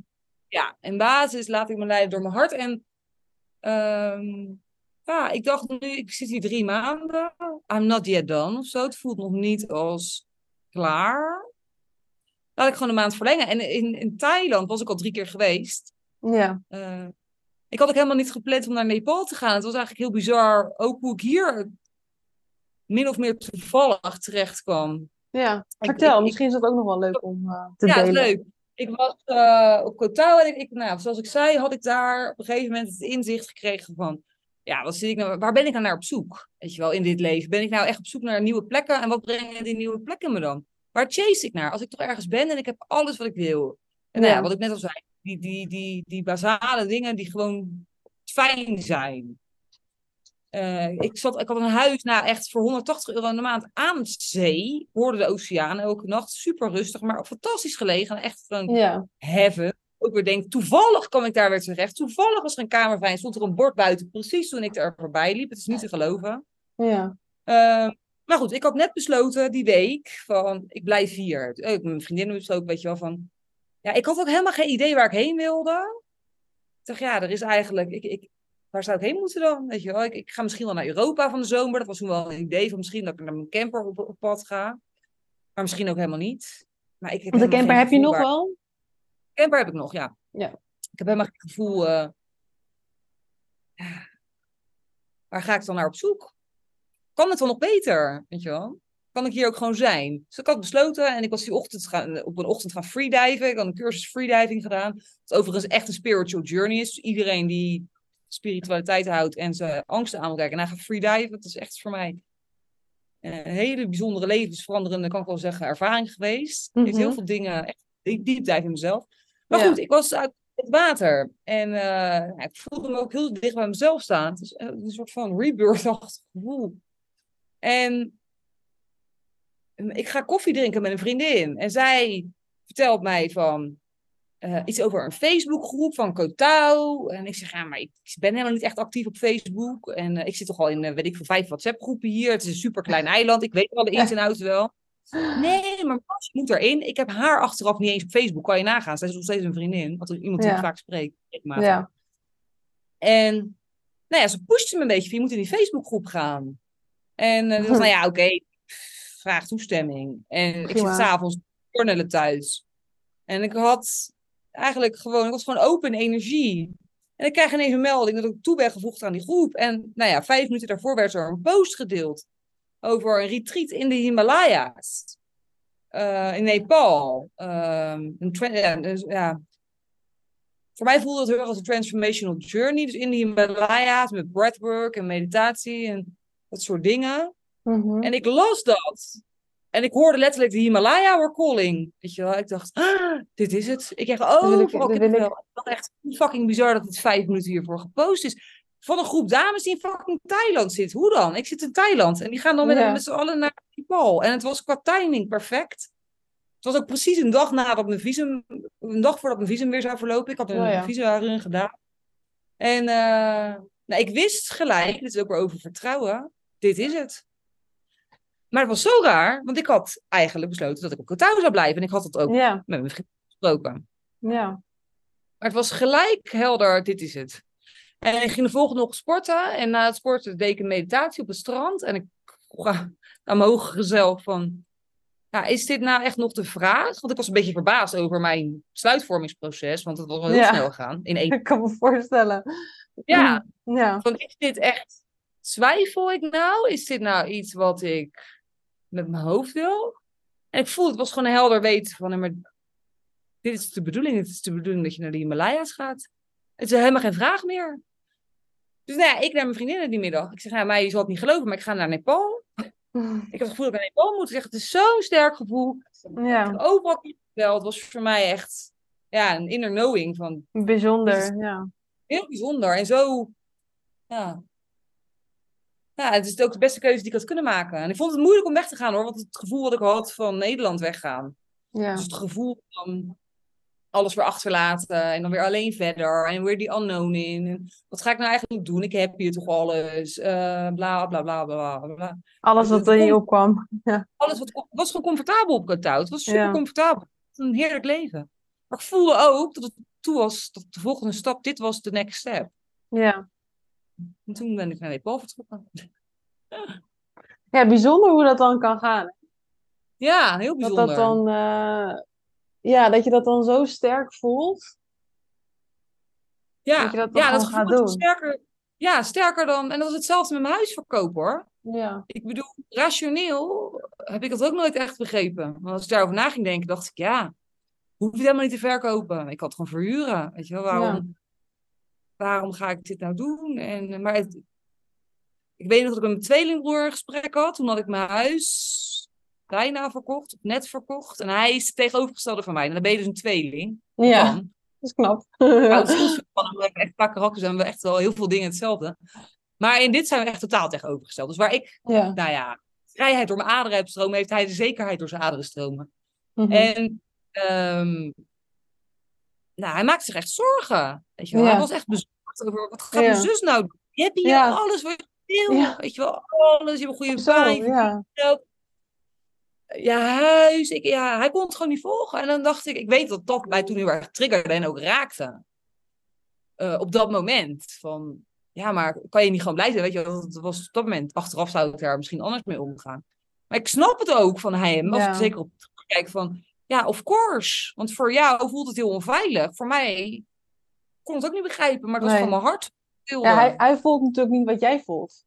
ja, in basis laat ik me leiden door mijn hart. En uh, ja, ik dacht nu, ik zit hier drie maanden. I'm not yet done of zo. Het voelt nog niet als klaar. Laat ik gewoon een maand verlengen. En in, in Thailand was ik al drie keer geweest.
Ja.
Uh, ik had ook helemaal niet gepland om naar Nepal te gaan. Het was eigenlijk heel bizar, ook hoe ik hier min of meer toevallig terecht kwam.
Ja, vertel. misschien is dat ook nog wel leuk om uh, te
ja,
delen.
Ja, leuk. Ik was uh, op Kotaal en ik, nou, zoals ik zei, had ik daar op een gegeven moment het inzicht gekregen van, ja, wat zit ik nou, waar ben ik nou naar op zoek? Weet je wel, in dit leven. Ben ik nou echt op zoek naar nieuwe plekken en wat brengen die nieuwe plekken me dan? Waar chase ik naar? Als ik toch ergens ben en ik heb alles wat ik wil. En nou ja, wat ik net al zei, die, die, die, die basale dingen die gewoon fijn zijn. Uh, ik, zat, ik had een huis nou, echt voor 180 euro in de maand aan zee. Hoorde de oceaan elke nacht. Super rustig, maar fantastisch gelegen. Echt een ja. heaven. Ook weer denk, toevallig kwam ik daar weer terecht. Toevallig was er een kamer vrij. Stond er een bord buiten, precies toen ik er voorbij liep. Het is niet te geloven.
Ja.
Uh, maar goed, ik had net besloten die week van, ik blijf hier. Ik heb mijn vriendinnen besloten, weet je wel, van ja, ik had ook helemaal geen idee waar ik heen wilde. Ik dacht, ja, er is eigenlijk, ik, ik, waar zou ik heen moeten dan? Weet je wel, ik, ik ga misschien wel naar Europa van de zomer. Dat was toen wel een idee van misschien dat ik naar mijn camper op, op pad ga. Maar misschien ook helemaal niet. Maar ik heb
de camper heb je nog wel?
Camper heb ik nog, ja.
ja.
Ik heb helemaal geen gevoel. Uh, waar ga ik dan naar op zoek? Kan het wel nog beter? Weet je wel? Kan ik hier ook gewoon zijn. Dus ik had besloten en ik was die ochtend gaan, op een ochtend gaan freediven. Ik had een cursus freediving gedaan. Wat overigens echt een spiritual journey is. Dus iedereen die spiritualiteit houdt en zijn angsten aan wil kijken. En hij gaat freediven. Dat is echt voor mij een hele bijzondere levensveranderende, kan ik wel zeggen, ervaring geweest. Mm Heeft heel veel dingen, echt diep dive in mezelf. Maar goed, ik was uit het water. En uh, ik voelde me ook heel dicht bij mezelf staan. Het is een soort van rebirth-achtig gevoel. En ik ga koffie drinken met een vriendin. En zij vertelt mij van uh, iets over een Facebookgroep van Kotau. En ik zeg, ja, maar ik ben helemaal niet echt actief op Facebook. En uh, ik zit toch al in, uh, weet ik veel, vijf WhatsApp-groepen hier. Het is een super klein eiland. Ik weet wel de ins en outs wel. Nee, maar Mas moet erin. Ik heb haar achteraf niet eens op Facebook. Kan je nagaan. Zij is nog steeds een vriendin. Want iemand die ja. ik vaak spreekt.
Ja.
En nou ja, ze pushte me een beetje. Je moet in die Facebookgroep gaan. En uh, was, nou ja, oké. Okay vraag toestemming. En ik zit s'avonds journalen thuis. En ik had eigenlijk gewoon, ik was gewoon open energie. En ik krijg ineens een melding dat ik toe ben gevoegd aan die groep. En nou ja, vijf minuten daarvoor werd er een post gedeeld over een retreat in de Himalaya's. Uh, in Nepal. Uh, een ja, dus, ja. Voor mij voelde het heel erg als een transformational journey. Dus in de Himalaya's met breathwork en meditatie en dat soort dingen.
Mhm.
En ik las dat. En ik hoorde letterlijk de Himalaya were calling. Weet je wel, ik dacht, ah, dit is het. Ik dacht, oh,
ik- dat
kippenvel. Het was echt fucking bizar dat het vijf minuten hiervoor gepost is. Van een groep dames die in fucking Thailand zit. Hoe dan? Ik zit in Thailand. En die gaan dan met,
Ja.
met z'n allen naar Nepal. En het was qua timing perfect. Het was ook precies een dag nadat mijn visum, een dag voordat mijn visum weer zou verlopen. Ik had een
Oh ja.
visa-run gedaan. En eh, nou, ik wist gelijk, dit is ook weer over vertrouwen, dit is het. Maar het was zo raar, want ik had eigenlijk besloten dat ik op Kotau zou blijven. En ik had het ook met mijn vriend gesproken.
ja.
Maar het was gelijk helder, dit is het. En ik ging de volgende nog sporten. En na het sporten deed ik een meditatie op het strand. En ik vroeg aan mijn hogere zelf van... Ja, is dit nou echt nog de vraag? Want ik was een beetje verbaasd over mijn besluitvormingsproces. Want het was wel heel
Ja.
snel gegaan. In één...
Ik kan me voorstellen.
Ja,
Ja,
van is dit echt... Twijfel ik nou? Is dit nou iets wat ik met mijn hoofd wil? En ik voelde, het was gewoon een helder weten van... nee, Maar dit is de bedoeling. Het is de bedoeling dat je naar de Himalaya's gaat. Het is helemaal geen vraag meer. Dus nou ja, ik naar mijn vriendinnen die middag. Ik zeg, nou, mij je zal het niet geloven, maar ik ga naar Nepal. Ik heb het gevoel dat ik naar Nepal moet. Ik zeg, het is zo'n sterk gevoel.
Ja.
overal wel. Het was voor mij echt ja, een inner knowing van
bijzonder. Ja.
heel bijzonder. En zo, ja. Ja, het is ook de beste keuze die ik had kunnen maken. En ik vond het moeilijk om weg te gaan hoor. Want het gevoel wat ik had van Nederland weggaan.
Ja.
Dus het gevoel van alles weer achterlaten en dan weer alleen verder en weer die unknown in. En wat ga ik nou eigenlijk doen? Ik heb hier toch alles, eh, bla bla bla bla bla.
Alles wat
Het
er
komt-
opkwam. Ja.
Alles wat, was gewoon comfortabel op Kotau. Het was super
Ja.
comfortabel. Een heerlijk leven. Maar ik voelde ook dat het toe was, dat de volgende stap, dit was de next step.
ja.
En toen ben ik naar Nepal vertrokken.
Ja, bijzonder hoe dat dan kan gaan. hè?
Ja, heel
Dat
bijzonder.
dat dan, eh, ja, dat je dat dan zo sterk voelt.
ja,
dat je dat
ja, dat
gaat doen.
sterker. Ja, sterker dan. En dat was hetzelfde met mijn huisverkoop hoor.
Ja,
Ik bedoel, rationeel heb ik dat ook nooit echt begrepen. Want als ik daarover na ging denken, dacht ik, ja, hoef je helemaal niet te verkopen. Ik had het gewoon verhuren. Weet je wel, waarom, waarom ga ik dit nou doen? En, eh, maar het- ik weet nog dat ik met mijn tweelingbroer een gesprek had. Toen had ik mijn huis bijna verkocht, net verkocht. En hij is het tegenovergestelde van mij. En dan ben je dus een tweeling.
ja, dat is knap.
Nou, we hebben echt qua karakter zijn we echt wel heel veel dingen hetzelfde. Maar in dit zijn we echt totaal tegenovergesteld. Dus waar ik,
Ja.
nou ja, vrijheid door mijn aderen heb stromen, heeft hij de zekerheid door zijn aderen stromen.
Mhm.
En ehm, nou, hij maakte zich echt zorgen. Weet je wel?
Ja.
Hij was echt bezorgd over wat gaat mijn zus nou doen? Je hebt hier alles wat je wil. Weet je wel, alles. Je hebt een goede baan.
ja.
ja, huis. Ik, ja, hij kon het gewoon niet volgen. En dan dacht ik, ik weet dat dat mij toen heel erg triggerde en ook raakte. Eh, op dat moment. Van, ja, maar kan je niet gewoon blij zijn? Weet je, dat was op dat moment. Achteraf zou ik daar misschien anders mee omgaan. Maar ik snap het ook van hem. Als
Ja.
ik zeker op kijk van, ja, of course. Want voor jou voelt het heel onveilig. Voor mij kon het ook niet begrijpen, maar het was
Nee.
van mijn hart.
Ja, hij, hij voelt natuurlijk niet wat jij voelt.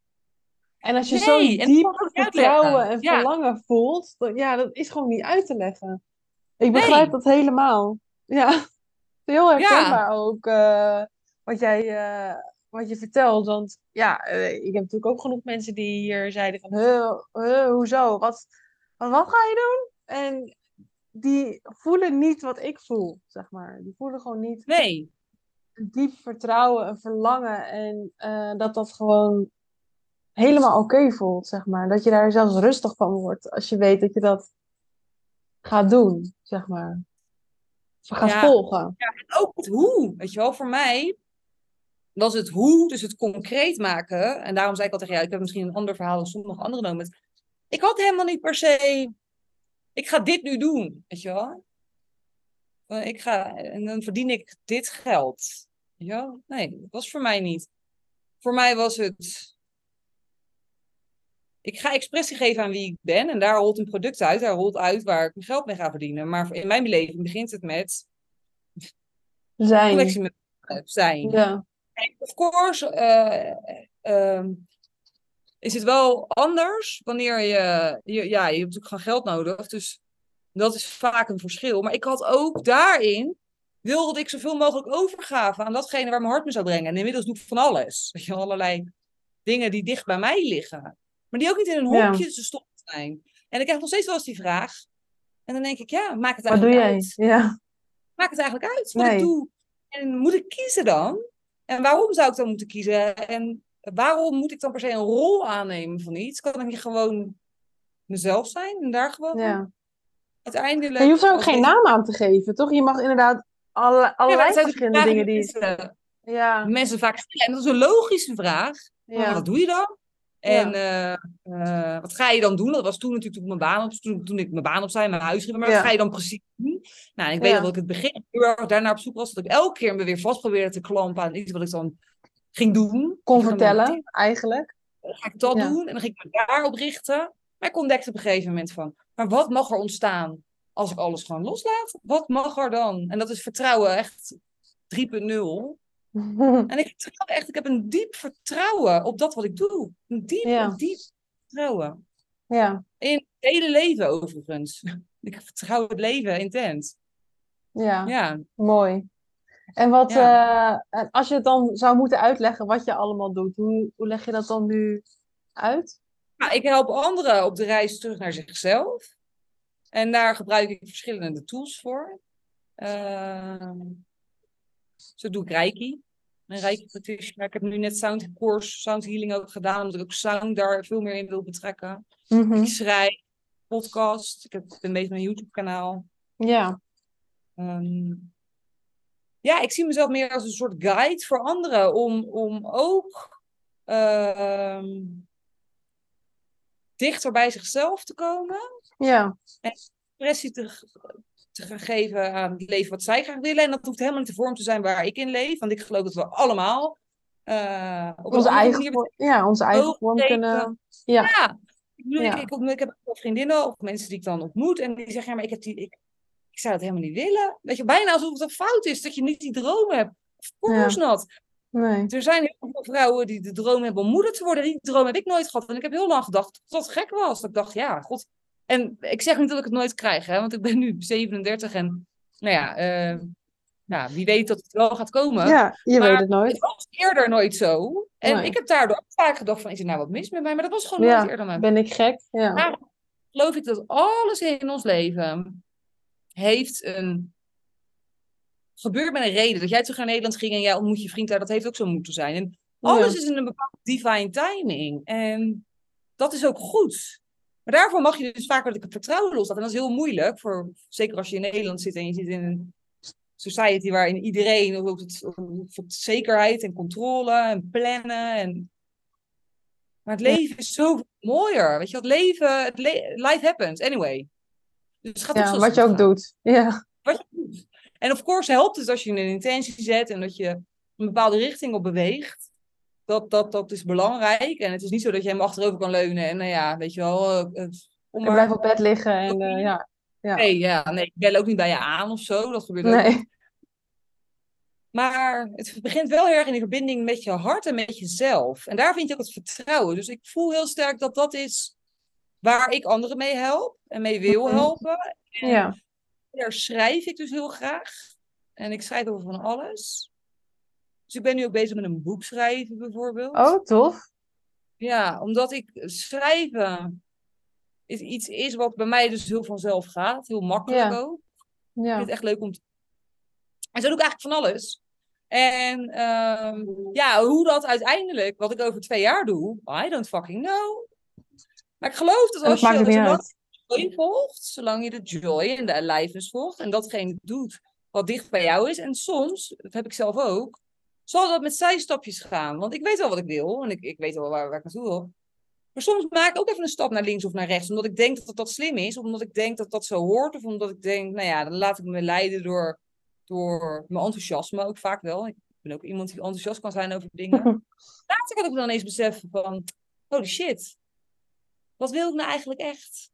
En als je
Nee, dat
diep vertrouwen en
Ja.
verlangen voelt, dan, ja, dat is gewoon niet uit te leggen. Ik
Nee.
begrijp dat helemaal. Ja, heel herkenbaar ook eh, wat jij eh, wat je vertelt. Want ja, eh, ik heb natuurlijk ook genoeg mensen die hier zeiden van, huh, hoezo? Wat, wat, wat ga je doen? En die voelen niet wat ik voel, zeg maar. Die voelen gewoon niet
Nee,
een diep vertrouwen, een verlangen en eh, dat dat gewoon helemaal oké voelt, zeg maar. Dat je daar zelfs rustig van wordt als je weet dat je dat gaat doen, zeg maar. Of gaat
Ja.
volgen.
ook het hoe. Weet je wel, voor mij was het hoe, dus het concreet maken. En daarom zei ik al tegen jou, ik heb misschien een ander verhaal dan sommige anderen dan met. Ik had helemaal niet per se, ik ga dit nu doen, weet je wel. Eh, Ik ga, en dan verdien ik dit geld. Wel? Nee, dat was voor mij niet. Voor mij was het, ik ga expressie geven aan wie ik ben. En daar rolt een product uit, daar rolt uit waar ik mijn geld mee ga verdienen. Maar in mijn beleving begint het met
Zijn.
zijn.
Ja.
Of course eh, ehm, is het wel anders wanneer je, je... Ja, je hebt natuurlijk gewoon geld nodig. Dus dat is vaak een verschil. Maar ik had ook daarin... wilde ik zoveel mogelijk overgaven aan datgene waar mijn hart me zou brengen. En inmiddels doe ik van alles. Weet je, allerlei dingen die dicht bij mij liggen. Maar die ook niet in een
Ja.
hokje te stoppen zijn. En ik krijg nog steeds wel eens die vraag. En dan denk ik, ja, maak het
Wat doe
eigenlijk
jij?
uit.
Ja.
Maak het eigenlijk uit wat
Nee.
ik doe. En moet ik kiezen dan? En waarom zou ik dan moeten kiezen? En waarom moet ik dan per se een rol aannemen van iets? Kan ik niet gewoon mezelf zijn en daar gewoon
ja.
uiteindelijk...
En je hoeft er ook geen naam aan te geven, toch? Je mag inderdaad alle, allerlei verschillende dingen
die mensen-
Ja,
mensen vaak stellen. En dat is een logische vraag.
Ja.
wat doe je dan? En eh, eh, wat ga je dan doen? Dat was toen natuurlijk toen ik mijn baan op, toen, toen ik mijn baan opzij, mijn huis ging. Maar
Ja.
wat ga je dan precies doen? Nou, ik weet dat ik het begin heel erg daarnaar op zoek was. Dat ik elke keer me weer vast probeerde te klampen aan iets wat ik dan ging doen.
Kon
dan
vertellen, eigenlijk.
dan ga ik dat doen en dan ging ik me daarop richten. Maar ik ontdekte op een gegeven moment van, maar wat mag er ontstaan als ik alles gewoon loslaat? Wat mag er dan? En dat is vertrouwen echt 3.0. En ik vertrouw echt, ik heb een diep vertrouwen op dat wat ik doe. Een diep,
Ja.
diep vertrouwen.
ja,
In het hele leven overigens. Ik vertrouw het leven intens.
ja,
Ja.
mooi. En wat, eh, en als je het dan zou moeten uitleggen wat je allemaal doet, hoe, hoe leg je dat dan nu uit?
Nou, ik help anderen op de reis terug naar zichzelf. En daar gebruik ik verschillende tools voor. Ehm, zo doe ik Reiki. Een Reiki practitioner. Ik heb nu net sound course, sound healing ook gedaan, omdat ik ook sound daar veel meer in wil betrekken.
Mhm.
Ik schrijf, podcast. Ik heb, ben bezig met een YouTube kanaal.
Ja,
Ehm, ja, ik zie mezelf meer als een soort guide voor anderen om, om ook ehm, dichter bij zichzelf te komen.
Ja,
Expressie te, te gaan geven aan het leven wat zij graag willen. En dat hoeft helemaal niet de vorm te zijn waar ik in leef. Want ik geloof dat we allemaal eh, op
onze eigen,
manier
ja, onze eigen vorm kunnen... Ja,
Ja, ik, bedoel,
Ja.
ik, ik, ik heb vriendinnen of mensen die ik dan ontmoet en die zeggen, ja, maar ik, heb die, ik, ik zou dat helemaal niet willen. Weet je, bijna alsof het een fout is dat je niet die droom hebt. Of course not.
nee.
Er zijn heel veel vrouwen die de droom hebben om moeder te worden. Die droom heb ik nooit gehad. En ik heb heel lang gedacht dat dat gek was. Dat ik dacht, ja, god. En ik zeg niet dat ik het nooit krijg, hè, want ik ben nu 37 en, nou ja, eh, nou, wie weet dat het wel gaat komen.
Ja, je
Maar
weet het nooit.
Het was eerder nooit zo. En
Nee.
ik heb daardoor ook vaak gedacht van, is er nou wat mis met mij? Maar dat was gewoon
Ja,
nooit eerder met
Ben ik gek? Ja.
maar geloof ik dat alles in ons leven heeft een. gebeurt met een reden. Dat jij terug naar Nederland ging en jij ontmoet je vriend daar, dat heeft ook zo moeten zijn. En alles is in een bepaalde divine timing. En dat is ook goed. Maar daarvoor mag je dus ik het vertrouwen loslaat. En dat is heel moeilijk, voor, zeker als je in Nederland zit en je zit in een society waarin iedereen op het, op zekerheid en controle en plannen en maar het leven is zo mooier. Weet je, het leven, het le- life happens anyway. Dus het gaat
Ja, wat je ook doet. Ja,
Wat je doet. En of course helpt het als je een intentie zet en dat je een bepaalde richting op beweegt. Dat, dat, dat is belangrijk. En het is niet zo dat je hem achterover kan leunen en nou ja, weet je wel. eh, het- om
ik
maar-
blijf op bed liggen en eh, ja. ja.
Nee, ja, nee, ik bel ook niet bij je aan of zo. Dat gebeurt ook niet.
Nee.
Maar het begint wel heel erg in die verbinding met je hart en met jezelf. En daar vind je ook het vertrouwen. Dus ik voel heel sterk dat dat is waar ik anderen mee help en mee wil
Mhm.
helpen. En
Ja.
daar schrijf ik dus heel graag. En ik schrijf over van alles. Dus ik ben nu ook bezig met een boek schrijven bijvoorbeeld.
Oh, tof.
Ja, omdat ik schrijven is iets is wat bij mij dus heel vanzelf gaat. Heel makkelijk
Ja.
ook. Ik
Ja.
vind het echt leuk om te... En zo doe ik eigenlijk van alles. En ehm, ja, hoe dat uiteindelijk, wat ik over twee jaar doe, I don't fucking know. Maar ik geloof dat als
dat
je zolang joy volgt, zolang je de joy en de aliveness volgt en datgene doet wat dicht bij jou is. En soms, dat heb ik zelf ook, zal dat met zijstapjes gaan. Want ik weet wel wat ik wil en ik, ik weet wel waar, waar ik naartoe wil. Maar soms maak ik ook even een stap naar links of naar rechts, omdat ik denk dat dat, dat slim is, of omdat ik denk dat dat zo hoort, of omdat ik denk, nou ja, dan laat ik me leiden door, door mijn enthousiasme ook vaak wel. Ik ben ook iemand die enthousiast kan zijn over dingen. Later kan ik me dan eens beseffen van, holy shit, wat wil ik nou eigenlijk echt?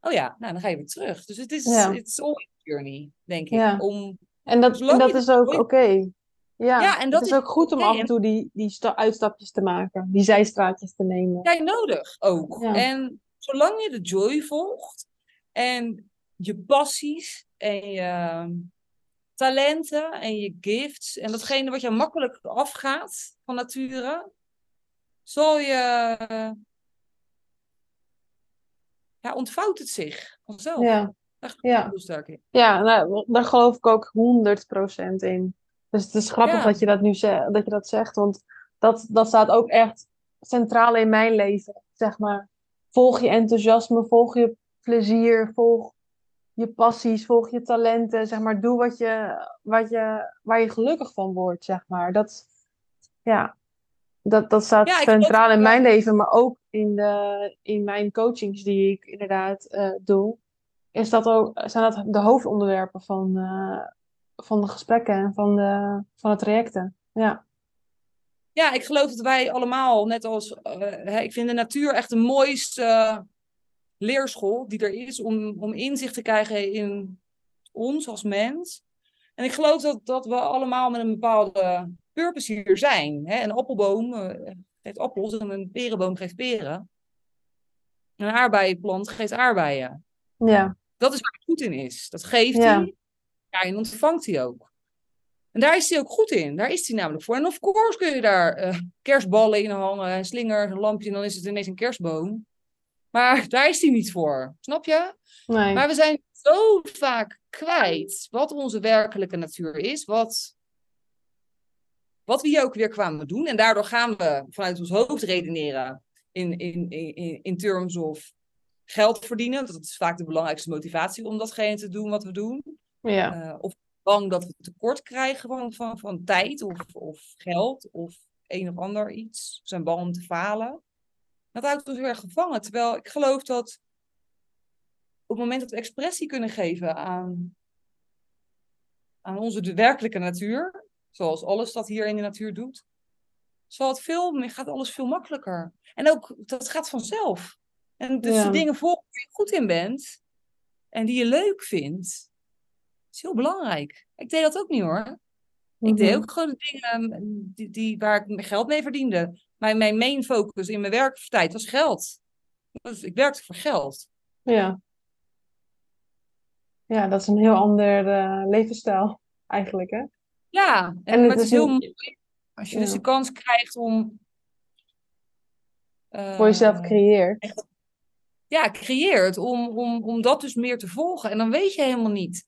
Oh ja, nou dan ga je weer terug. Dus het is,
Ja.
it's always a journey, denk ik.
Ja.
Om,
En dat, en dat is ook oké. Ja,
Ja, en dat
het is
is
ook goed om af en toe die, die sta- uitstapjes te maken, die zijstraatjes te nemen.
jij nodig ook.
Ja.
En zolang je de joy volgt en je passies en je talenten en je gifts en datgene wat jou makkelijk afgaat van nature, zal je ja, ontvouwt het zich vanzelf.
Ja.
Daar
Ja. Ja, nou, daar geloof ik ook 100% in. Dus het is grappig
Ja.
dat je dat nu zegt, dat je dat zegt, want dat, dat staat ook echt centraal in mijn leven. Zeg maar, volg je enthousiasme, volg je plezier, volg je passies, volg je talenten. Zeg maar, doe wat je, wat je, waar je gelukkig van wordt, zeg maar. Dat, ja, dat, dat staat
Ja,
centraal in mijn leven, maar ook in, de, in mijn coachings die ik inderdaad eh, doe. Is dat ook, zijn dat de hoofdonderwerpen van, eh, van de gesprekken en van de, van de trajecten. Ja,
Ja, ik geloof dat wij allemaal, net als eh, ik vind de natuur echt de mooiste leerschool die er is om, om inzicht te krijgen in ons als mens. En ik geloof dat, dat we allemaal met een bepaalde purpose hier zijn. Hè? Een appelboom eh, geeft appels en een perenboom geeft peren. Een aardbeienplant geeft aardbeien.
ja,
Dat is waar hij goed in is. Dat geeft
Ja.
hij. En ontvangt hij ook. En daar is hij ook goed in. Daar is hij namelijk voor. En of course kun je daar eh, kerstballen in hangen, en slingers, een lampje, en dan is het ineens een kerstboom. Maar daar is hij niet voor. Snap je?
nee.
Maar we zijn zo vaak kwijt wat onze werkelijke natuur is. Wat, wat we hier ook weer kwamen doen. En daardoor gaan we vanuit ons hoofd redeneren. In, in, in, in terms of geld verdienen. Dat is vaak de belangrijkste motivatie om datgene te doen wat we doen.
Ja,
Eh, of bang dat we tekort krijgen van, van, van tijd of, of geld of een of ander iets. We zijn bang om te falen. Dat houdt ons heel erg gevangen. Terwijl ik geloof dat op het moment dat we expressie kunnen geven aan, aan onze de werkelijke natuur, zoals alles dat hier in de natuur doet, zal het veel, gaat alles veel makkelijker. En ook, dat gaat vanzelf. En dus
Ja.
de dingen volgen waar je goed in bent en die je leuk vindt, is heel belangrijk. Ik deed dat ook niet hoor. Ik deed
Mhm.
ook gewoon dingen die, die, waar ik mijn geld mee verdiende. Mijn, mijn main focus in mijn werktijd was geld. Dus ik werkte voor geld.
ja. Ja, dat is een heel ander eh, levensstijl eigenlijk, hè?
Ja, en,
En
maar
het
het
is
heel mooi als je dus de kans krijgt om...
Voor jezelf
eh,
creëert.
ja, creëert om, om, om dat dus meer te volgen. En dan weet je helemaal niet.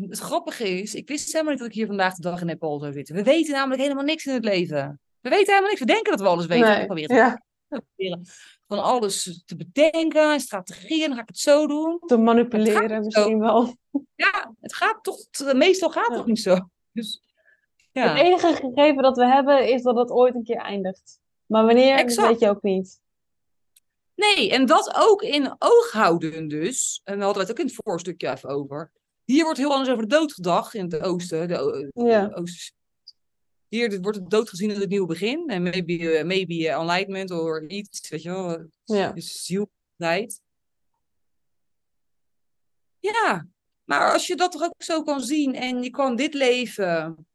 Het, grappige is, ik wist helemaal niet dat ik hier vandaag de dag in Nepal zou zitten. We weten namelijk helemaal niks in het leven. We weten helemaal niks. We denken dat we alles weten.
Nee,
We proberen
ja,
te proberen van alles te bedenken, en strategieën, dan ga ik het zo doen.
te manipuleren
zo.
misschien wel.
Ja, het gaat toch, meestal gaat het
Ja.
toch niet zo. Dus ja,
Het enige gegeven dat we hebben is dat het ooit een keer eindigt. Maar wanneer, dat
Exact.
weet je ook niet.
nee, en dat ook in oog houden dus. En we hadden het ook in het voorstukje even over. Hier wordt heel anders over de dood gedacht in het oosten. De,
Ja.
de oosterse- Hier wordt het dood gezien als het nieuwe begin. En maybe, eh, maybe eh, enlightenment of iets, weet je wel.
Ja.
Dus zielheid. Ja, maar als je dat toch ook zo kan zien en je kan dit leven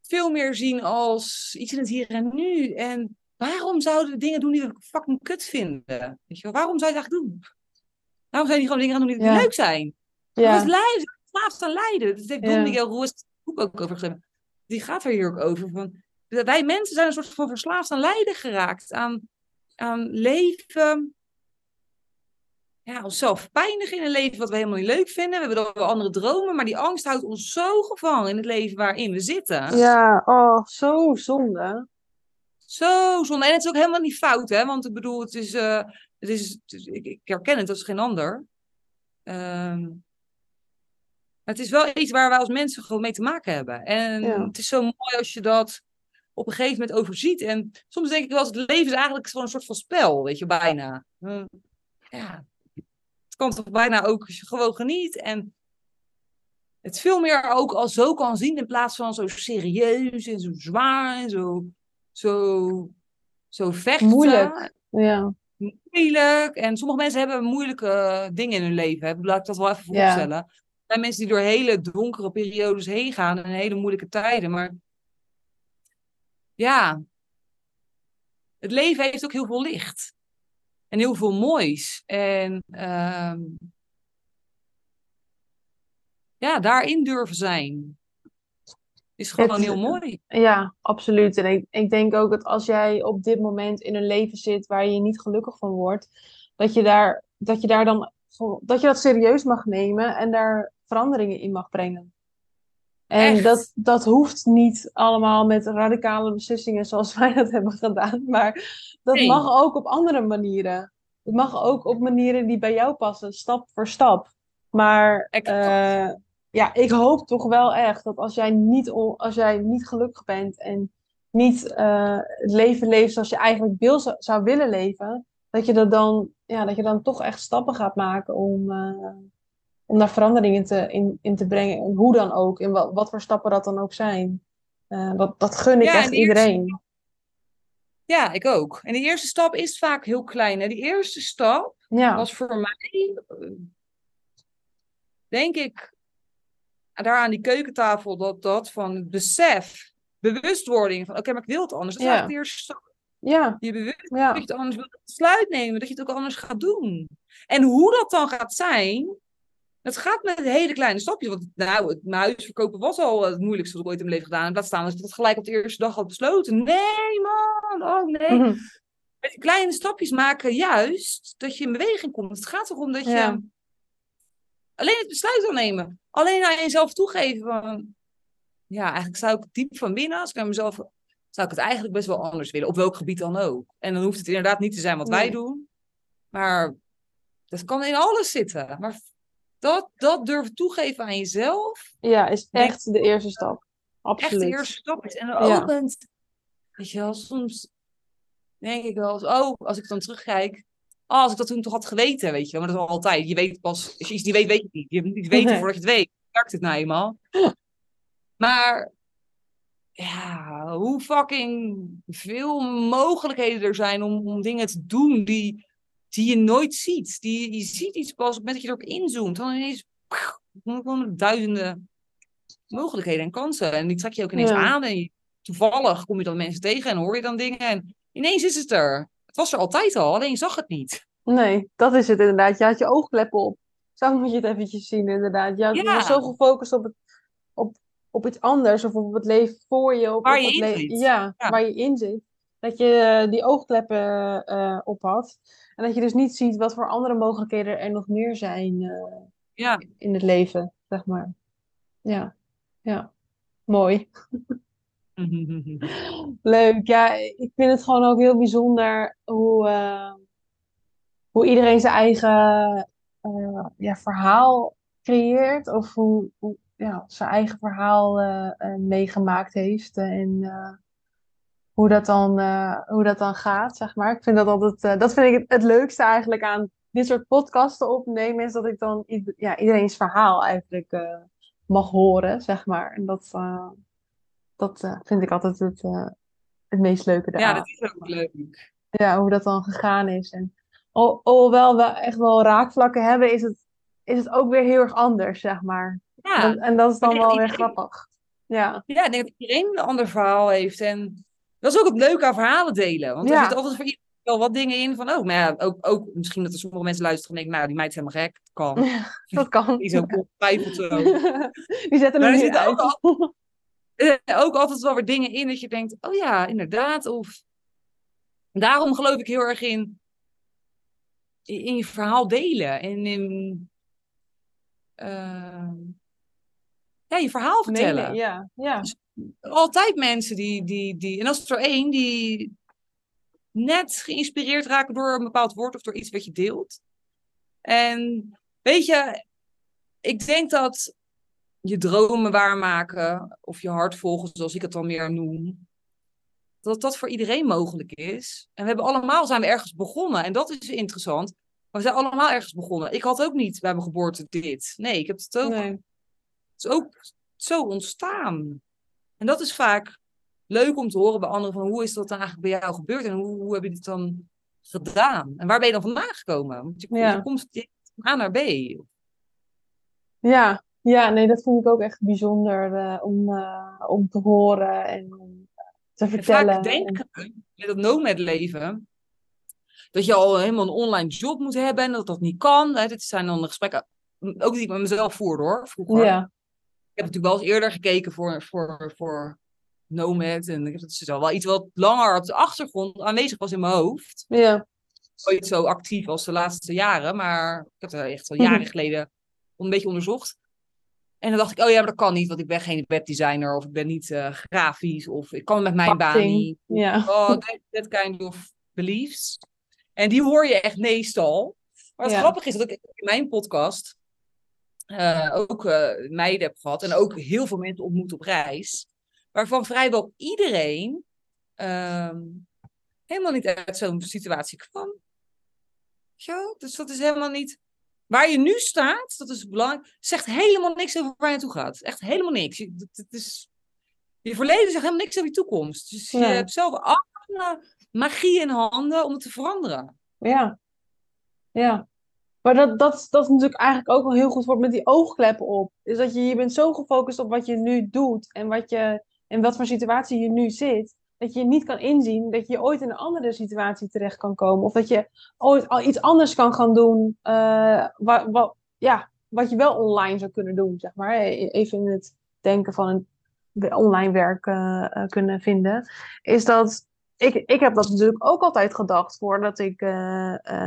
veel meer zien als iets in het hier en nu. En waarom zouden we dingen doen die we fucking kut vinden? Weet je wel? Waarom zou je eigenlijk doen? Waarom zou je niet gewoon dingen gaan doen die
Ja.
leuk zijn? Ja. Het lijden, slaafd aan lijden. Dat heeft Don
Ja.
Miguel het boek ook over geschreven. Die gaat er hier ook over. Van, wij mensen zijn een soort van verslaafd aan lijden geraakt. Aan, aan leven. Ja, onszelf pijnigen in een leven wat we helemaal niet leuk vinden. We hebben dan wel andere dromen. Maar die angst houdt ons zo gevangen in het leven waarin we zitten.
ja, oh, zo zonde.
Zo zonde. En het is ook helemaal niet fout, hè? Want ik bedoel, het is, eh, het is, ik, ik herken het als geen ander. Ehm, het is wel iets waar wij als mensen gewoon mee te maken hebben. En
Ja.
het is zo mooi als je dat op een gegeven moment overziet. En soms denk ik wel eens, het leven is eigenlijk gewoon een soort van spel, weet je, bijna. Hm, ja, het kan toch bijna ook als je gewoon geniet. En het veel meer ook al zo kan zien in plaats van zo serieus en zo zwaar en zo, zo, zo vechten.
Moeilijk. Ja,
Moeilijk. En sommige mensen hebben moeilijke dingen in hun leven. Hè. Laat ik dat wel even
Ja.
voorstellen. Er zijn mensen die door hele donkere periodes heen gaan en hele moeilijke tijden. Maar ja, het leven heeft ook heel veel licht. En heel veel moois. En ehm, ja, daarin durven zijn. Is gewoon heel mooi.
Ja, absoluut. En ik, ik denk ook dat als jij op dit moment in een leven zit waar je niet gelukkig van wordt, dat je daar, dat je daar dan dat je dat serieus mag nemen en daar veranderingen in mag brengen. En dat, dat hoeft niet allemaal met radicale beslissingen zoals wij dat hebben gedaan. Maar dat mag ook op andere manieren. Het mag ook op manieren die bij jou passen, stap voor stap. Maar uh, ja, ik hoop toch wel echt dat als jij niet, als jij niet gelukkig bent en niet uh, het leven leeft zoals je eigenlijk wil, zou willen leven, dat je, dat, dan, ja, dat je dan toch echt stappen gaat maken om, uh, om daar veranderingen te, in, in te brengen. En hoe dan ook, in wat, wat voor stappen dat dan ook zijn. Uh, dat, dat gun ik echt iedereen.
Ja, ik ook. En de eerste stap is vaak heel klein. En die eerste stap was voor mij, denk ik, daar aan die keukentafel, dat, dat van het besef, bewustwording van, oké, maar ik wil het anders. Dat is eigenlijk de eerste stap.
Ja.
Je bewust ja. dat je het anders wilt besluit nemen, dat je het ook anders gaat doen. En hoe dat dan gaat zijn, dat gaat met hele kleine stapjes. Want nou, het mijn huis verkopen was al het moeilijkste wat ik ooit in mijn leven gedaan heb. Laat staan dat ik dat gelijk op de eerste dag had besloten. Nee, man, oh nee. Mhm. Met kleine stapjes maken juist dat je in beweging komt. Het gaat erom dat je alleen het besluit wil nemen. Alleen aan jezelf toegeven van... Ja, eigenlijk zou ik diep van binnen, als ik aan mezelf zou ik het eigenlijk best wel anders willen. Op welk gebied dan ook. En dan hoeft het inderdaad niet te zijn wat wij doen. Maar dat kan in alles zitten. Maar dat, dat durven toegeven aan jezelf.
Ja, is echt de eerste stap. Absoluut.
Echt de eerste stap is. En dan ook bent, weet je wel, soms denk ik wel, oh, als ik dan terugkijk. Oh, als ik dat toen toch had geweten, weet je wel. Maar dat is altijd. Je weet pas, als je iets niet weet, weet je het niet. Je moet niet weten voordat je het weet. Werkt het nou eenmaal. Maar ja, hoe fucking veel mogelijkheden er zijn om, om dingen te doen die, die je nooit ziet. Die, je ziet iets pas op het moment dat je erop inzoomt. Dan ineens gewoon duizenden mogelijkheden en kansen. En die trek je ook ineens aan. En toevallig kom je dan mensen tegen en hoor je dan dingen. En ineens is het er. Het was er altijd al, alleen je zag het niet.
Nee, dat is het inderdaad. Je had je oogkleppen op. Zo moet je het eventjes zien, inderdaad. Je, had, ja. zo gefocust op het, op op iets anders of op het leven voor je. Op,
waar je
in
zit.
Ja, waar je in zit. Dat je eh, die oogkleppen uh, op had. En dat je dus niet ziet wat voor andere mogelijkheden er nog meer zijn uh,
ja.
in het leven, zeg maar. Ja, ja. Mooi. Leuk. Ja, ik vind het gewoon ook heel bijzonder hoe, hoe iedereen zijn eigen ja, verhaal creëert. Of hoe, hoe, ja, zijn eigen verhaal uh, meegemaakt heeft. en hoe, dat dan, hoe dat dan gaat, zeg maar. Ik vind dat altijd, dat vind ik het, het, leukste eigenlijk aan dit soort podcasten opnemen, is dat ik dan ja, iedereen's verhaal eigenlijk mag horen, zeg maar. En dat, dat vind ik altijd het, het meest leuke
daaraan. Ja, dat is ook leuk.
Ja, hoe dat dan gegaan is. En hoewel we echt wel raakvlakken hebben, is het, is het ook weer heel erg anders, zeg maar. Ja. En, dat is dan wel weer grappig. Ja.
ja, ik denk dat iedereen een ander verhaal heeft. En dat is ook het leuke aan verhalen delen. Want er zit altijd voor iedereen wel wat dingen in van, oh, maar ja, ook, ook misschien dat er sommige mensen luisteren en denken, nou, die meid is helemaal gek. Dat kan.
dat kan.
Die is ook ongetwijfeld zo.
die zetten er niet uit.
Ook, ook altijd wel weer dingen in dat je denkt, oh ja, inderdaad. Of daarom geloof ik heel erg in, in je verhaal delen. En in... Uh, ja, je verhaal vertellen.
ja, ja. Dus
altijd mensen die, die, die. En als het er één die net geïnspireerd raken door een bepaald woord of door iets wat je deelt. En weet je, ik denk dat je dromen waarmaken of je hart volgen, zoals ik het dan meer noem, dat dat voor iedereen mogelijk is. En we hebben allemaal zijn we ergens begonnen en dat is interessant. Maar we zijn allemaal ergens begonnen. Ik had ook niet bij mijn geboorte dit. Nee, ik heb het ook nee is ook zo ontstaan. En dat is vaak leuk om te horen bij anderen van hoe is dat dan eigenlijk bij jou gebeurd en hoe, hoe heb je dit dan gedaan? En waar ben je dan vandaan gekomen? Want je, ja. je komt van A naar B.
Ja, ja, nee, dat vind ik ook echt bijzonder uh, om, uh, om te horen en om te vertellen. En
vaak denken met dat nomad leven dat je al helemaal een online job moet hebben en dat dat niet kan. Dit zijn dan de gesprekken, ook die ik met mezelf voer hoor, vroeger. Ja. heb natuurlijk wel eens eerder gekeken voor, voor, voor Nomad. En dat is wel iets wat langer op de achtergrond aanwezig was in mijn hoofd.
Ja.
Nooit zo actief als de laatste jaren, maar ik heb het echt al jaren geleden een beetje onderzocht. En dan dacht ik, oh ja, maar dat kan niet, want ik ben geen webdesigner of ik ben niet uh, grafisch of ik kan met mijn baan niet.
Ja.
Oh, that, that, kind of beliefs. En die hoor je echt meestal. Maar het
Ja.
grappige is dat ik in mijn podcast eh, ook eh, meiden heb gehad en ook heel veel mensen ontmoet op reis. Waarvan vrijwel iedereen ehm, helemaal niet uit zo'n situatie kwam. Zo, dus dat is helemaal niet. Waar je nu staat, dat is belangrijk, zegt helemaal niks over waar je naartoe gaat. Echt helemaal niks. Je, het, is, je verleden zegt helemaal niks over je toekomst. Dus je
Ja.
hebt zelf alle magie in handen om het te veranderen.
Ja. Ja. Maar dat, dat, dat is natuurlijk eigenlijk ook wel heel goed voor met die oogkleppen op. Is dat je, je bent zo gefocust op wat je nu doet en wat je, in wat voor situatie je nu zit, dat je niet kan inzien dat je ooit in een andere situatie terecht kan komen. Of dat je ooit al iets anders kan gaan doen, eh, wa- wa- ja, wat je wel online zou kunnen doen, zeg maar. E- Even in het denken van een online werk eh, eh, kunnen vinden. Is dat ik, ik heb dat natuurlijk ook altijd gedacht voordat ik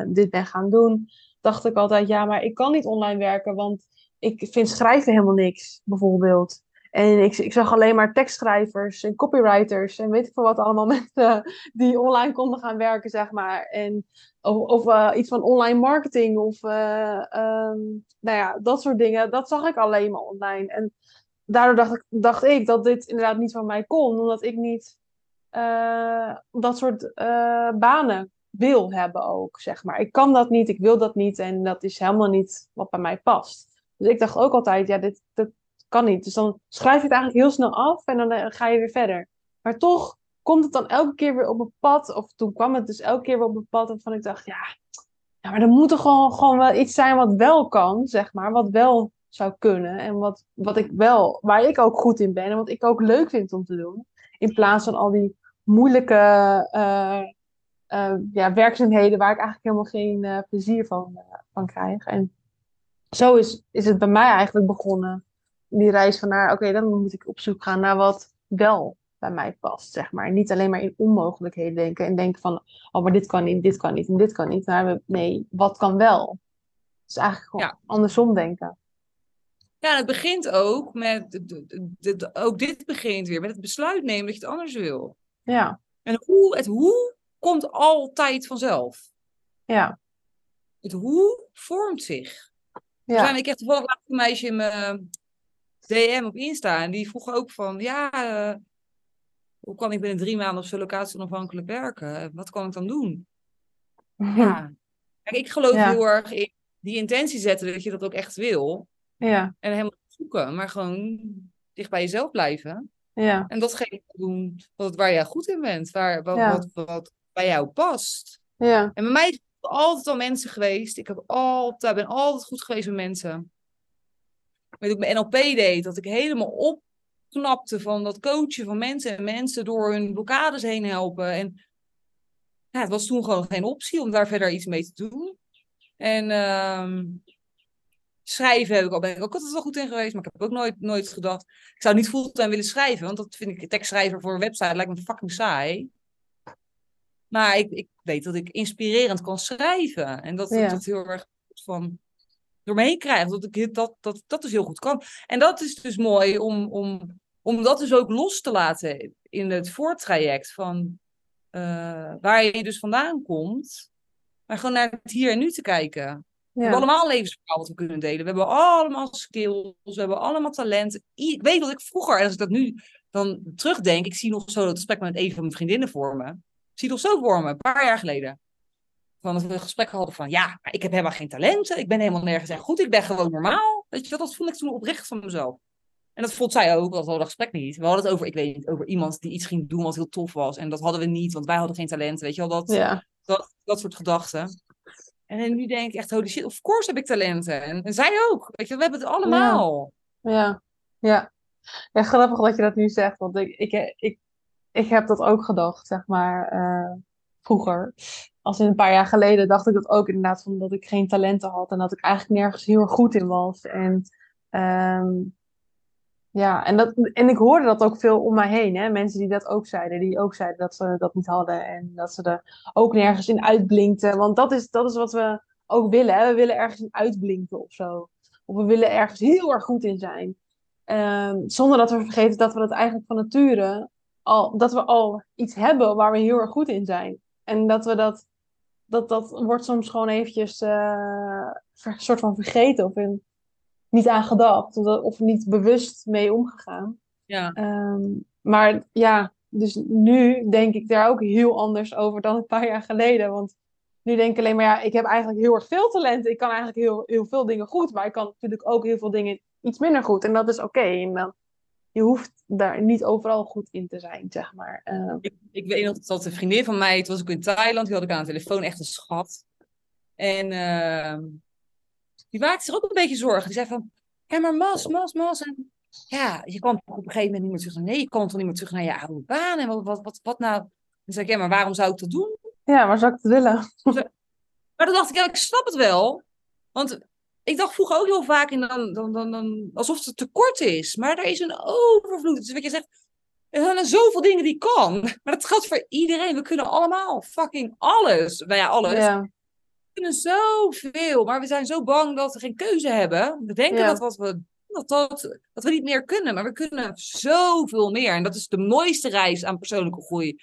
dit ben gaan doen. Dacht ik altijd, ja, maar ik kan niet online werken, want ik vind schrijven helemaal niks, bijvoorbeeld. En ik, ik zag alleen maar tekstschrijvers en copywriters en weet ik veel wat allemaal mensen die online konden gaan werken, zeg maar. En, of of eh, iets van online marketing of eh, ehm, nou ja, dat soort dingen. Dat zag ik alleen maar online. En daardoor dacht ik, dacht ik dat dit inderdaad niet van mij kon, omdat ik niet eh, dat soort banen wil hebben ook, zeg maar. Ik kan dat niet, ik wil dat niet en dat is helemaal niet wat bij mij past. Dus ik dacht ook altijd, ja, dit, dit kan niet. Dus dan schrijf je het eigenlijk heel snel af en dan eh, ga je weer verder. Maar toch komt het dan elke keer weer op mijn pad, of toen kwam het dus elke keer weer op mijn pad, waarvan ik dacht, ja, ja maar er moet er gewoon, gewoon wel iets zijn wat wel kan, zeg maar, wat wel zou kunnen en wat, wat ik wel, waar ik ook goed in ben en wat ik ook leuk vind om te doen. In plaats van al die moeilijke eh, eh, ja, werkzaamheden waar ik eigenlijk helemaal geen plezier van, van krijg. En zo is, is het bij mij eigenlijk begonnen. Die reis van naar, oké, dan moet ik op zoek gaan naar wat wel bij mij past, zeg maar. Niet alleen maar in onmogelijkheden denken en denken van, oh, maar dit kan niet, dit kan niet en dit kan niet. Maar nee, wat kan wel? Dus eigenlijk gewoon
Ja.
andersom denken.
Ja, en het begint ook met, ook dit begint weer met het besluit nemen dat je het anders wil.
Ja,
En hoe, het hoe komt altijd vanzelf.
ja,
Het hoe vormt zich. Er
ja,
zijn ik echt toevallig een meisje in mijn DM op Insta en die vroeg ook van, ja, eh, hoe kan ik binnen drie maanden of zo locatie onafhankelijk werken? Wat kan ik dan doen? Ja. Kijk, ik geloof
Ja.
heel erg in die intentie zetten dat je dat ook echt wil.
ja,
En helemaal zoeken, maar gewoon dicht bij jezelf blijven.
ja,
En datgene doen wat, waar jij goed in bent, waar, wat,
Ja.
wat, wat bij jou past.
ja,
En bij mij is het altijd al mensen geweest. Ik heb altijd, ben altijd goed geweest met mensen. Ik weet ook mijn NLP deed, dat ik helemaal opknapte van dat coachen van mensen en mensen door hun blokkades heen helpen. En ja, het was toen gewoon geen optie om daar verder iets mee te doen. En ehm, schrijven heb ik al, ben ik ook altijd wel goed in geweest, maar ik heb ook nooit, nooit gedacht. Ik zou niet fulltime willen schrijven, want dat vind ik tekstschrijver voor een website lijkt me fucking saai. Maar ik, ik weet dat ik inspirerend kan schrijven. En dat ik
Ja.
dat heel erg goed van door me heen krijg. Dat ik dat, dat, dat dus heel goed kan. En dat is dus mooi om, om, om dat dus ook los te laten in het voortraject van eh, waar je dus vandaan komt. Maar gewoon naar het hier en nu te kijken. We hebben allemaal levensverhaal wat we kunnen delen. We hebben allemaal skills, we hebben allemaal talenten. I- Ik weet dat ik vroeger, en als ik dat nu dan terugdenk, ik zie nog zo dat gesprek met een van mijn vriendinnen voor me. Ik zie nog zo voor me, een paar jaar geleden. Van dat we een gesprek hadden van, ja, maar ik heb helemaal geen talenten. Ik ben helemaal nergens echt goed. Ik ben gewoon normaal. Weet je, wel, dat vond ik toen oprecht van mezelf. En dat vond zij ook, dat hadden we dat gesprek niet. We hadden het over, ik weet niet, over iemand die iets ging doen wat heel tof was. En dat hadden we niet, want wij hadden geen talent. Weet je wel, dat,
ja,
dat, dat soort gedachten. En nu denk ik echt, holy shit, of course heb ik talenten. En, en zij ook. Weet je, we hebben het allemaal.
ja, ja. Ja, grappig dat je dat nu zegt, want ik, ik, ik, ik heb dat ook gedacht, zeg maar, eh, vroeger. Als in een paar jaar geleden dacht ik dat ook inderdaad, van dat ik geen talenten had en dat ik eigenlijk nergens heel erg goed in was. En ehm, Ja, en, dat, en ik hoorde dat ook veel om mij heen. Hè? Mensen die dat ook zeiden. Die ook zeiden dat ze dat niet hadden. En dat ze er ook nergens in uitblinkten. Want dat is, dat is wat we ook willen. Hè? We willen ergens in uitblinken of zo. Of we willen ergens heel erg goed in zijn. Ehm, zonder dat we vergeten dat we dat eigenlijk van nature al, dat we al iets hebben waar we heel erg goed in zijn. En dat we dat, dat, dat wordt soms gewoon eventjes uh, een soort van vergeten of in, niet aan gedacht of, of niet bewust mee omgegaan.
Ja.
Ehm, maar ja, dus nu denk ik daar ook heel anders over dan een paar jaar geleden. Want nu denk ik alleen maar, ja, ik heb eigenlijk heel erg veel talent. Ik kan eigenlijk heel, heel veel dingen goed, maar ik kan natuurlijk ook heel veel dingen iets minder goed. En dat is oké. En dan, je hoeft daar niet overal goed in te zijn, zeg maar. Ehm,
ik, ik, weet nog dat een vriendin van mij, toen was ik in Thailand, die had ik aan de telefoon, echt een schat. En uh, die maakte zich ook een beetje zorgen. Die zei van, ja, maar Mas, Mas, Mas. En ja, je kan op een gegeven moment niet meer terug naar, nee, je kan toch niet meer terug naar je oude baan. En wat, wat, wat, wat nou? Dan zei ik, ja, maar waarom zou ik dat doen?
Ja, maar zou ik het willen?
Maar dan dacht ik, ja, ik snap het wel. Want ik dacht vroeger ook heel vaak in dan, dan, dan, dan, alsof het tekort is. Maar er is een overvloed. Dus wat je zegt, er zijn zoveel dingen die kan. Maar dat geldt voor iedereen. We kunnen allemaal fucking alles. Nou ja, alles.
Ja.
We kunnen zoveel. Maar we zijn zo bang dat we geen keuze hebben. We denken
Ja.
dat, wat we, dat, dat, dat we niet meer kunnen. Maar we kunnen zoveel meer. En dat is de mooiste reis aan persoonlijke groei.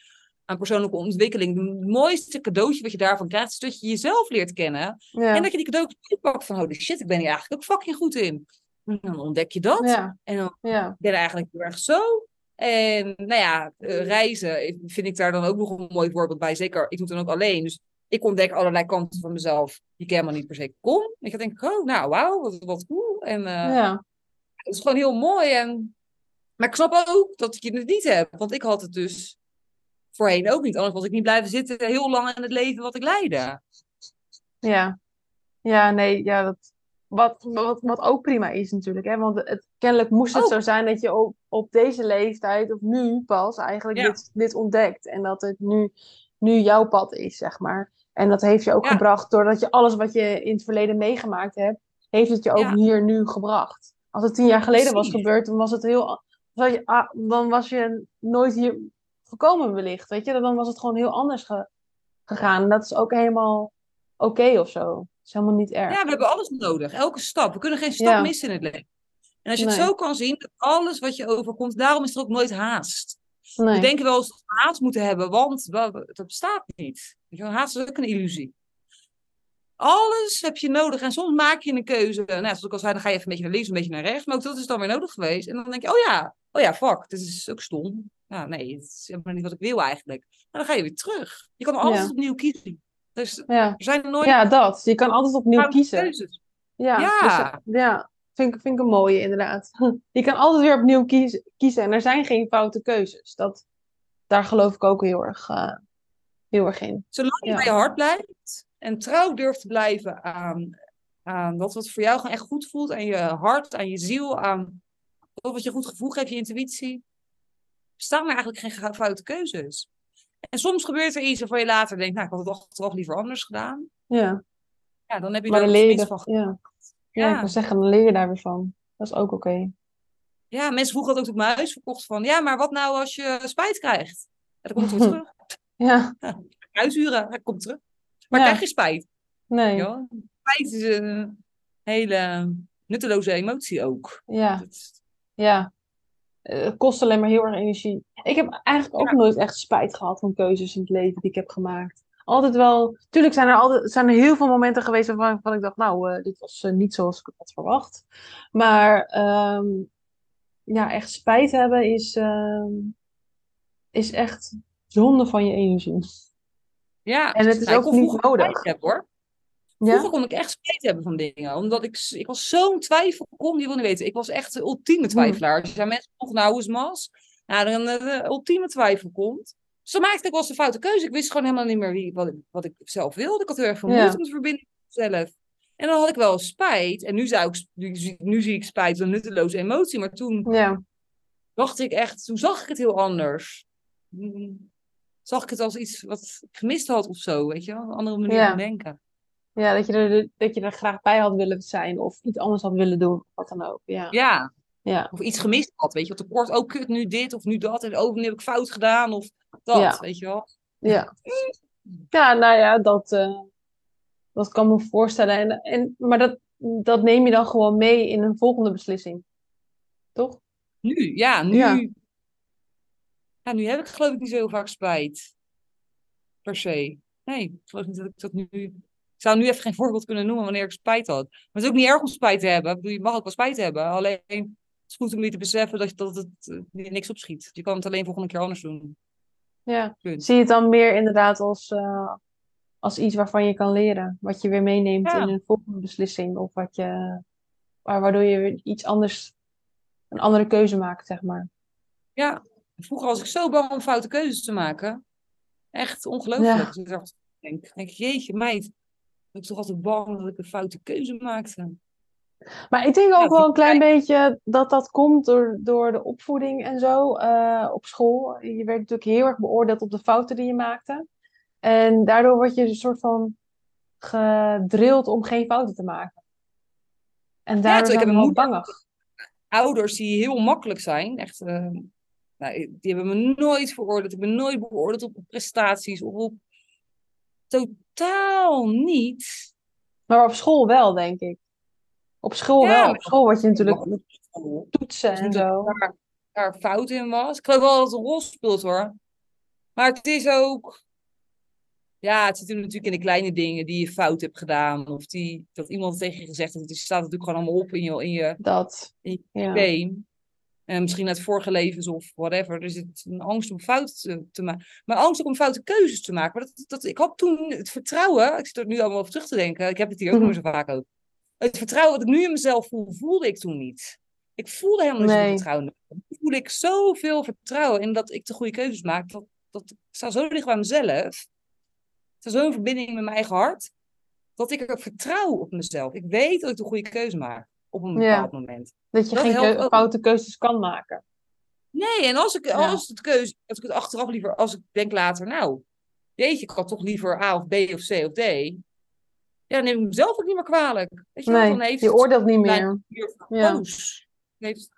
Aan persoonlijke ontwikkeling. Het mooiste cadeautje wat je daarvan krijgt. Is dat je jezelf leert kennen.
Ja.
En dat je die cadeautjes oppakt van, holy shit, ik ben hier eigenlijk ook fucking goed in. En dan ontdek je dat.
Ja.
En dan
Ja.
ben ik eigenlijk heel erg zo. En nou ja, eh, reizen vind ik daar dan ook nog een mooi voorbeeld bij. Zeker, ik doe het dan ook alleen. Dus ik ontdek allerlei kanten van mezelf die ik helemaal niet per se kon. Ik denk, oh, nou, wauw, wat, wat cool. En eh,
Ja.
het is gewoon heel mooi. En... Maar ik snap ook dat je het niet hebt. Want ik had het dus voorheen ook niet. Anders was ik niet blijven zitten heel lang in het leven wat ik leidde.
Ja, ja, nee, ja, dat, wat, wat, wat ook prima is natuurlijk, hè? Want het, kennelijk moest het
Ook.
zo zijn dat je op, op deze leeftijd, of nu pas, eigenlijk
Ja.
dit, dit ontdekt. En dat het nu, nu jouw pad is, zeg maar. En dat heeft je ook
Ja.
gebracht doordat je alles wat je in het verleden meegemaakt hebt, heeft het je ook
Ja.
hier nu gebracht. Als het tien jaar geleden was gebeurd, dan was het heel, dan was je nooit hier gekomen wellicht, weet je. Dan was het gewoon heel anders ge- gegaan. En dat is ook helemaal oké of zo. Dat is helemaal niet erg.
Ja, we hebben alles nodig. Elke stap. We kunnen geen stap
Ja.
missen in het leven. En als je het zo kan zien, dat alles wat je overkomt, daarom is er ook nooit haast.
Nee.
We denken wel eens dat we haast moeten hebben, want dat bestaat niet. Haast is ook een illusie. Alles heb je nodig en soms maak je een keuze. Nou, zoals ik al zei, dan ga je even een beetje naar links, een beetje naar rechts. Maar ook dat is dan weer nodig geweest. En dan denk je, oh ja, oh ja, fuck, dit is ook stom. Ja, nee, het is helemaal niet wat ik wil eigenlijk. Maar dan ga je weer terug. Je kan altijd
Ja.
opnieuw kiezen. Dus er
Ja.
zijn nooit
ja, dat. Je kan altijd opnieuw kiezen.
keuzes.
Ja,
Ja.
dus, ja. Vind, ik- vind ik een mooie inderdaad. Je kan altijd weer opnieuw kiezen, kiezen en er zijn geen foute keuzes. Dat, daar geloof ik ook heel erg, eh, heel erg in.
Zolang je bij je hart blijft en trouw durft te blijven aan, aan dat wat voor jou gewoon echt goed voelt, aan je hart, aan je ziel, aan dat wat je goed gevoel geeft, je intuïtie, staan er eigenlijk geen ge- foute keuzes. En soms gebeurt er iets waarvan je later denkt, nou, ik had het achteraf liever anders gedaan.
Ja,
Ja, dan heb je
maar dan
ook
leer je
tenminste
er,
van
ja. Ja, ik
Ja.
wil zeggen, dan leer je daar weer van. Dat is ook oké.
Ja, mensen vroegen dat ook op mijn huis verkocht van, ja, maar wat nou als je spijt krijgt? Ja, dan komt het weer terug.
Ja,
Huishuren, hij komt terug. Maar
Ja.
krijg je spijt?
nee.
Ja. Spijt is een hele nutteloze emotie ook.
Ja,
Dat-
ja. Eh, Het kost alleen maar heel erg energie. Ik heb eigenlijk ook nooit echt spijt gehad van keuzes in het leven die ik heb gemaakt. Altijd wel. Tuurlijk zijn er, altijd, zijn er heel veel momenten geweest waarvan, waarvan ik dacht, nou, eh, dit was eh, niet zoals ik had verwacht. Maar ehm, ja, echt spijt hebben is, ehm, is echt zonde van je energie.
Ja,
En het is
nou, ik
ook niet nodig.
hebben, hoor. Vroeger kon ik echt spijt hebben van dingen. Omdat ik, ik was zo'n twijfel, kon je wil niet weten. Ik was echt de ultieme twijfelaar. Als je aan mensen vroeg, nou, hoe is Mas? Nou, dan eh, de ultieme twijfel komt. Dus dan maakte ik wel eens een foute keuze. Ik wist gewoon helemaal niet meer wie, wat, ik, wat ik zelf wilde. Ik had heel erg veel moeite met verbinding met mezelf. En dan had ik wel spijt. En nu, zou ik, nu, zie- nu zie ik spijt als een nutteloze emotie. Maar toen
Ja.
dacht ik echt, toen zag ik het heel anders. Mm, Zag ik het als iets wat ik gemist had of zo, weet je wel? Een andere manier
Ja.
van denken.
Ja, dat je, er, dat je er graag bij had willen zijn of iets anders had willen doen. Wat dan ook. Ja.
Ja,
Ja.
Of iets gemist had, weet je. Wat tekort, oh kut, nu dit of nu dat. En oh, nu heb ik fout gedaan of dat,
Ja.
weet je wel.
Ja. Ja, nou ja, dat, eh, dat kan me voorstellen. En, en, maar dat, dat neem je dan gewoon mee in een volgende beslissing. Toch?
Nu, ja, nu.
Ja.
Ja. nu heb ik geloof ik niet zo heel vaak spijt. Per se. Nee, ik geloof niet dat ik dat nu... Ik zou nu even geen voorbeeld kunnen noemen wanneer ik spijt had. Maar het is ook niet erg om spijt te hebben. Ik bedoel, je mag ook wel spijt hebben. Alleen, het is goed om je te beseffen dat, dat het eh, niks opschiet. Je kan het alleen volgende keer anders doen.
Ja.
Punt.
Zie je het dan meer inderdaad als, eh, als iets waarvan je kan leren. Wat je weer meeneemt
Ja.
in een volgende beslissing. Of wat je, waar- waardoor je weer iets anders, een andere keuze maakt, zeg maar.
Ja, vroeger was ik zo bang om foute keuzes te maken. Echt ongelooflijk.
Ja.
Dus ik denk, jeetje meid, ik was toch altijd bang dat ik een foute keuze maakte.
Maar ik denk ook
Ja,
wel een klein beetje dat dat komt door, door de opvoeding en zo eh, op school. Je werd natuurlijk heel erg beoordeeld op de fouten die je maakte. En daardoor word je een soort van gedrild om geen fouten te maken. En daardoor
terwijl ik heb
bangig.
Ouders die heel makkelijk zijn, echt, eh, nou, die hebben me nooit veroordeeld. Ik ben nooit beoordeeld op prestaties of op... Totaal niet.
Maar op school wel, denk ik. Op school
Ja,
wel. Op school word je natuurlijk met toetsen en zo.
daar fout in was. Ik geloof wel dat het een rol speelt hoor. Maar het is ook. Ja, het zit hem natuurlijk in de kleine dingen die je fout hebt gedaan. Of die, dat iemand tegen je gezegd heeft. Het staat natuurlijk gewoon allemaal op in je, in je,
Dat.
in je systeem. En misschien uit vorige levens of whatever. Er zit een angst om fouten te, te maken. Maar angst ook om foute keuzes te maken. Maar dat, dat, ik had toen het vertrouwen. Ik zit er nu allemaal over terug te denken. Ik heb het hier ook
Mhm.
nog zo vaak over. Het vertrouwen dat ik nu in mezelf voel, voelde ik toen niet. Ik voelde helemaal niet
Nee.
vertrouwen. Nu voel ik zoveel vertrouwen in dat ik de goede keuzes maak. Dat, dat, ik sta zo dicht bij mezelf. Ik sta zo in verbinding met mijn eigen hart. Dat ik er vertrouw op mezelf. Ik weet dat ik de goede keuze maak. Op een
Ja.
bepaald moment.
Dat je
Dat
geen keu- foute keuzes kan maken.
Nee, en als ik,
Ja.
als het keuze, als ik het achteraf liever, als ik denk later, nou, jeetje, ik had toch liever A of B of C of D. Ja, dan neem ik mezelf ook niet meer kwalijk. Weet je
Nee,
dan heeft
je oordeelt niet meer. Ja.
heeft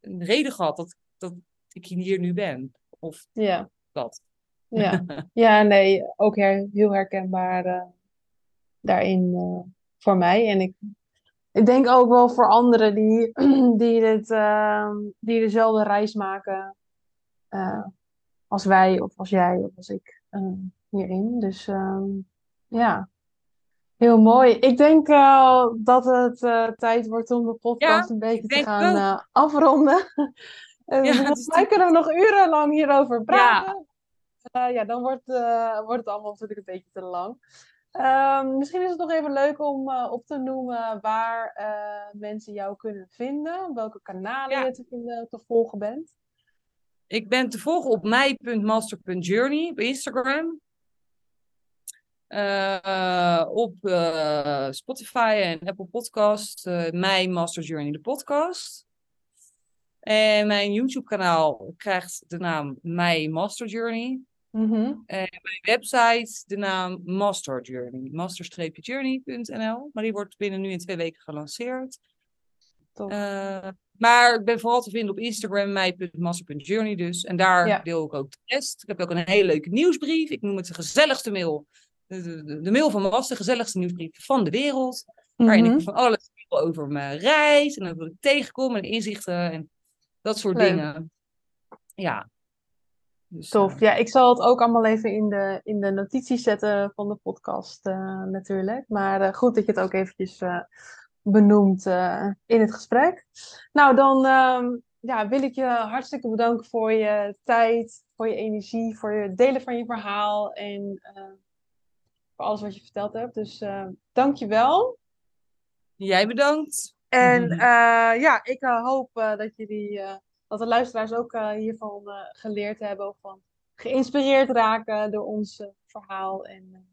een reden gehad dat, dat ik hier nu ben. Of
Ja.
dat.
Ja, ja nee, ook her- heel herkenbaar eh, daarin eh, voor mij. En ik, ik denk ook wel voor anderen die, die, dit, eh, die dezelfde reis maken eh, als wij of als jij of als ik eh, hierin. Dus ehm, ja, heel mooi. Ik denk dat het eh, tijd wordt om de podcast
Ja,
een beetje te gaan afronden.
Ja,
volgens
is
mij kunnen we nog urenlang hierover praten.
Ja.
Ja, dan wordt, wordt het allemaal natuurlijk een beetje te lang. Ehm, misschien is het nog even leuk om eh, op te noemen waar eh, mensen jou kunnen vinden. Welke kanalen
Ja.
je te, vinden, te volgen bent.
Ik ben te volgen op mij.master.journey op Instagram. Eh, op Spotify en Apple Podcast. My Master Journey, de podcast. En mijn YouTube-kanaal krijgt de naam My Master Journey.
Mhm.
Mijn website de naam Master Journey. Master-journey.nl. Maar die wordt binnen nu in twee weken gelanceerd. Eh, maar ik ben vooral te vinden op Instagram, mij.master.journey dus. En daar
Ja.
deel ik ook de rest. Ik heb ook een hele leuke nieuwsbrief. Ik noem het de gezelligste mail. De, de, de- mail van Master, de gezelligste nieuwsbrief van de wereld. Waarin
Mhm.
ik van alles over mijn reis. En wat ik tegenkom en inzichten en dat soort
Leuk.
dingen. Ja. Dus,
Tof.
eh,
Ja, ik zal het ook allemaal even in de, in de notities zetten van de podcast eh, natuurlijk. Maar eh, goed dat je het ook eventjes eh, benoemt eh, in het gesprek. Nou, dan ehm, ja, wil ik je hartstikke bedanken voor je tijd, voor je energie, voor het delen van je verhaal en eh, voor alles wat je verteld hebt. Dus eh dank je wel.
Jij bedankt.
En ja, ik hoop eh, dat jullie, eh, dat de luisteraars ook eh, hiervan eh, geleerd hebben of van geïnspireerd raken door ons eh, verhaal. En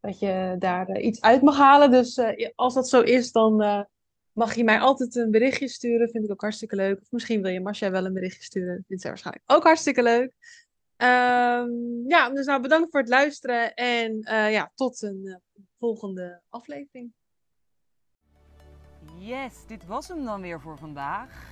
dat je daar iets uit mag halen. Dus als dat zo is, dan mag je mij altijd een berichtje sturen. Vind ik ook hartstikke leuk. Of misschien wil je Marcia wel een berichtje sturen. Vindt zij waarschijnlijk ook hartstikke leuk. Ehm, ja, dus nou bedankt voor het luisteren. En ja, tot een volgende aflevering.
Yes, dit was hem dan weer voor vandaag.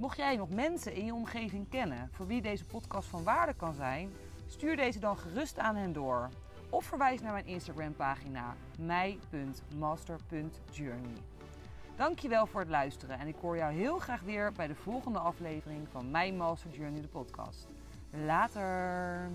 mocht jij nog mensen in je omgeving kennen voor wie deze podcast van waarde kan zijn, stuur deze dan gerust aan hen door. Of verwijs naar mijn Instagram pagina mij.master.journey. Dankjewel voor het luisteren en ik hoor jou heel graag weer bij de volgende aflevering van Mijn Master Journey de podcast. Later!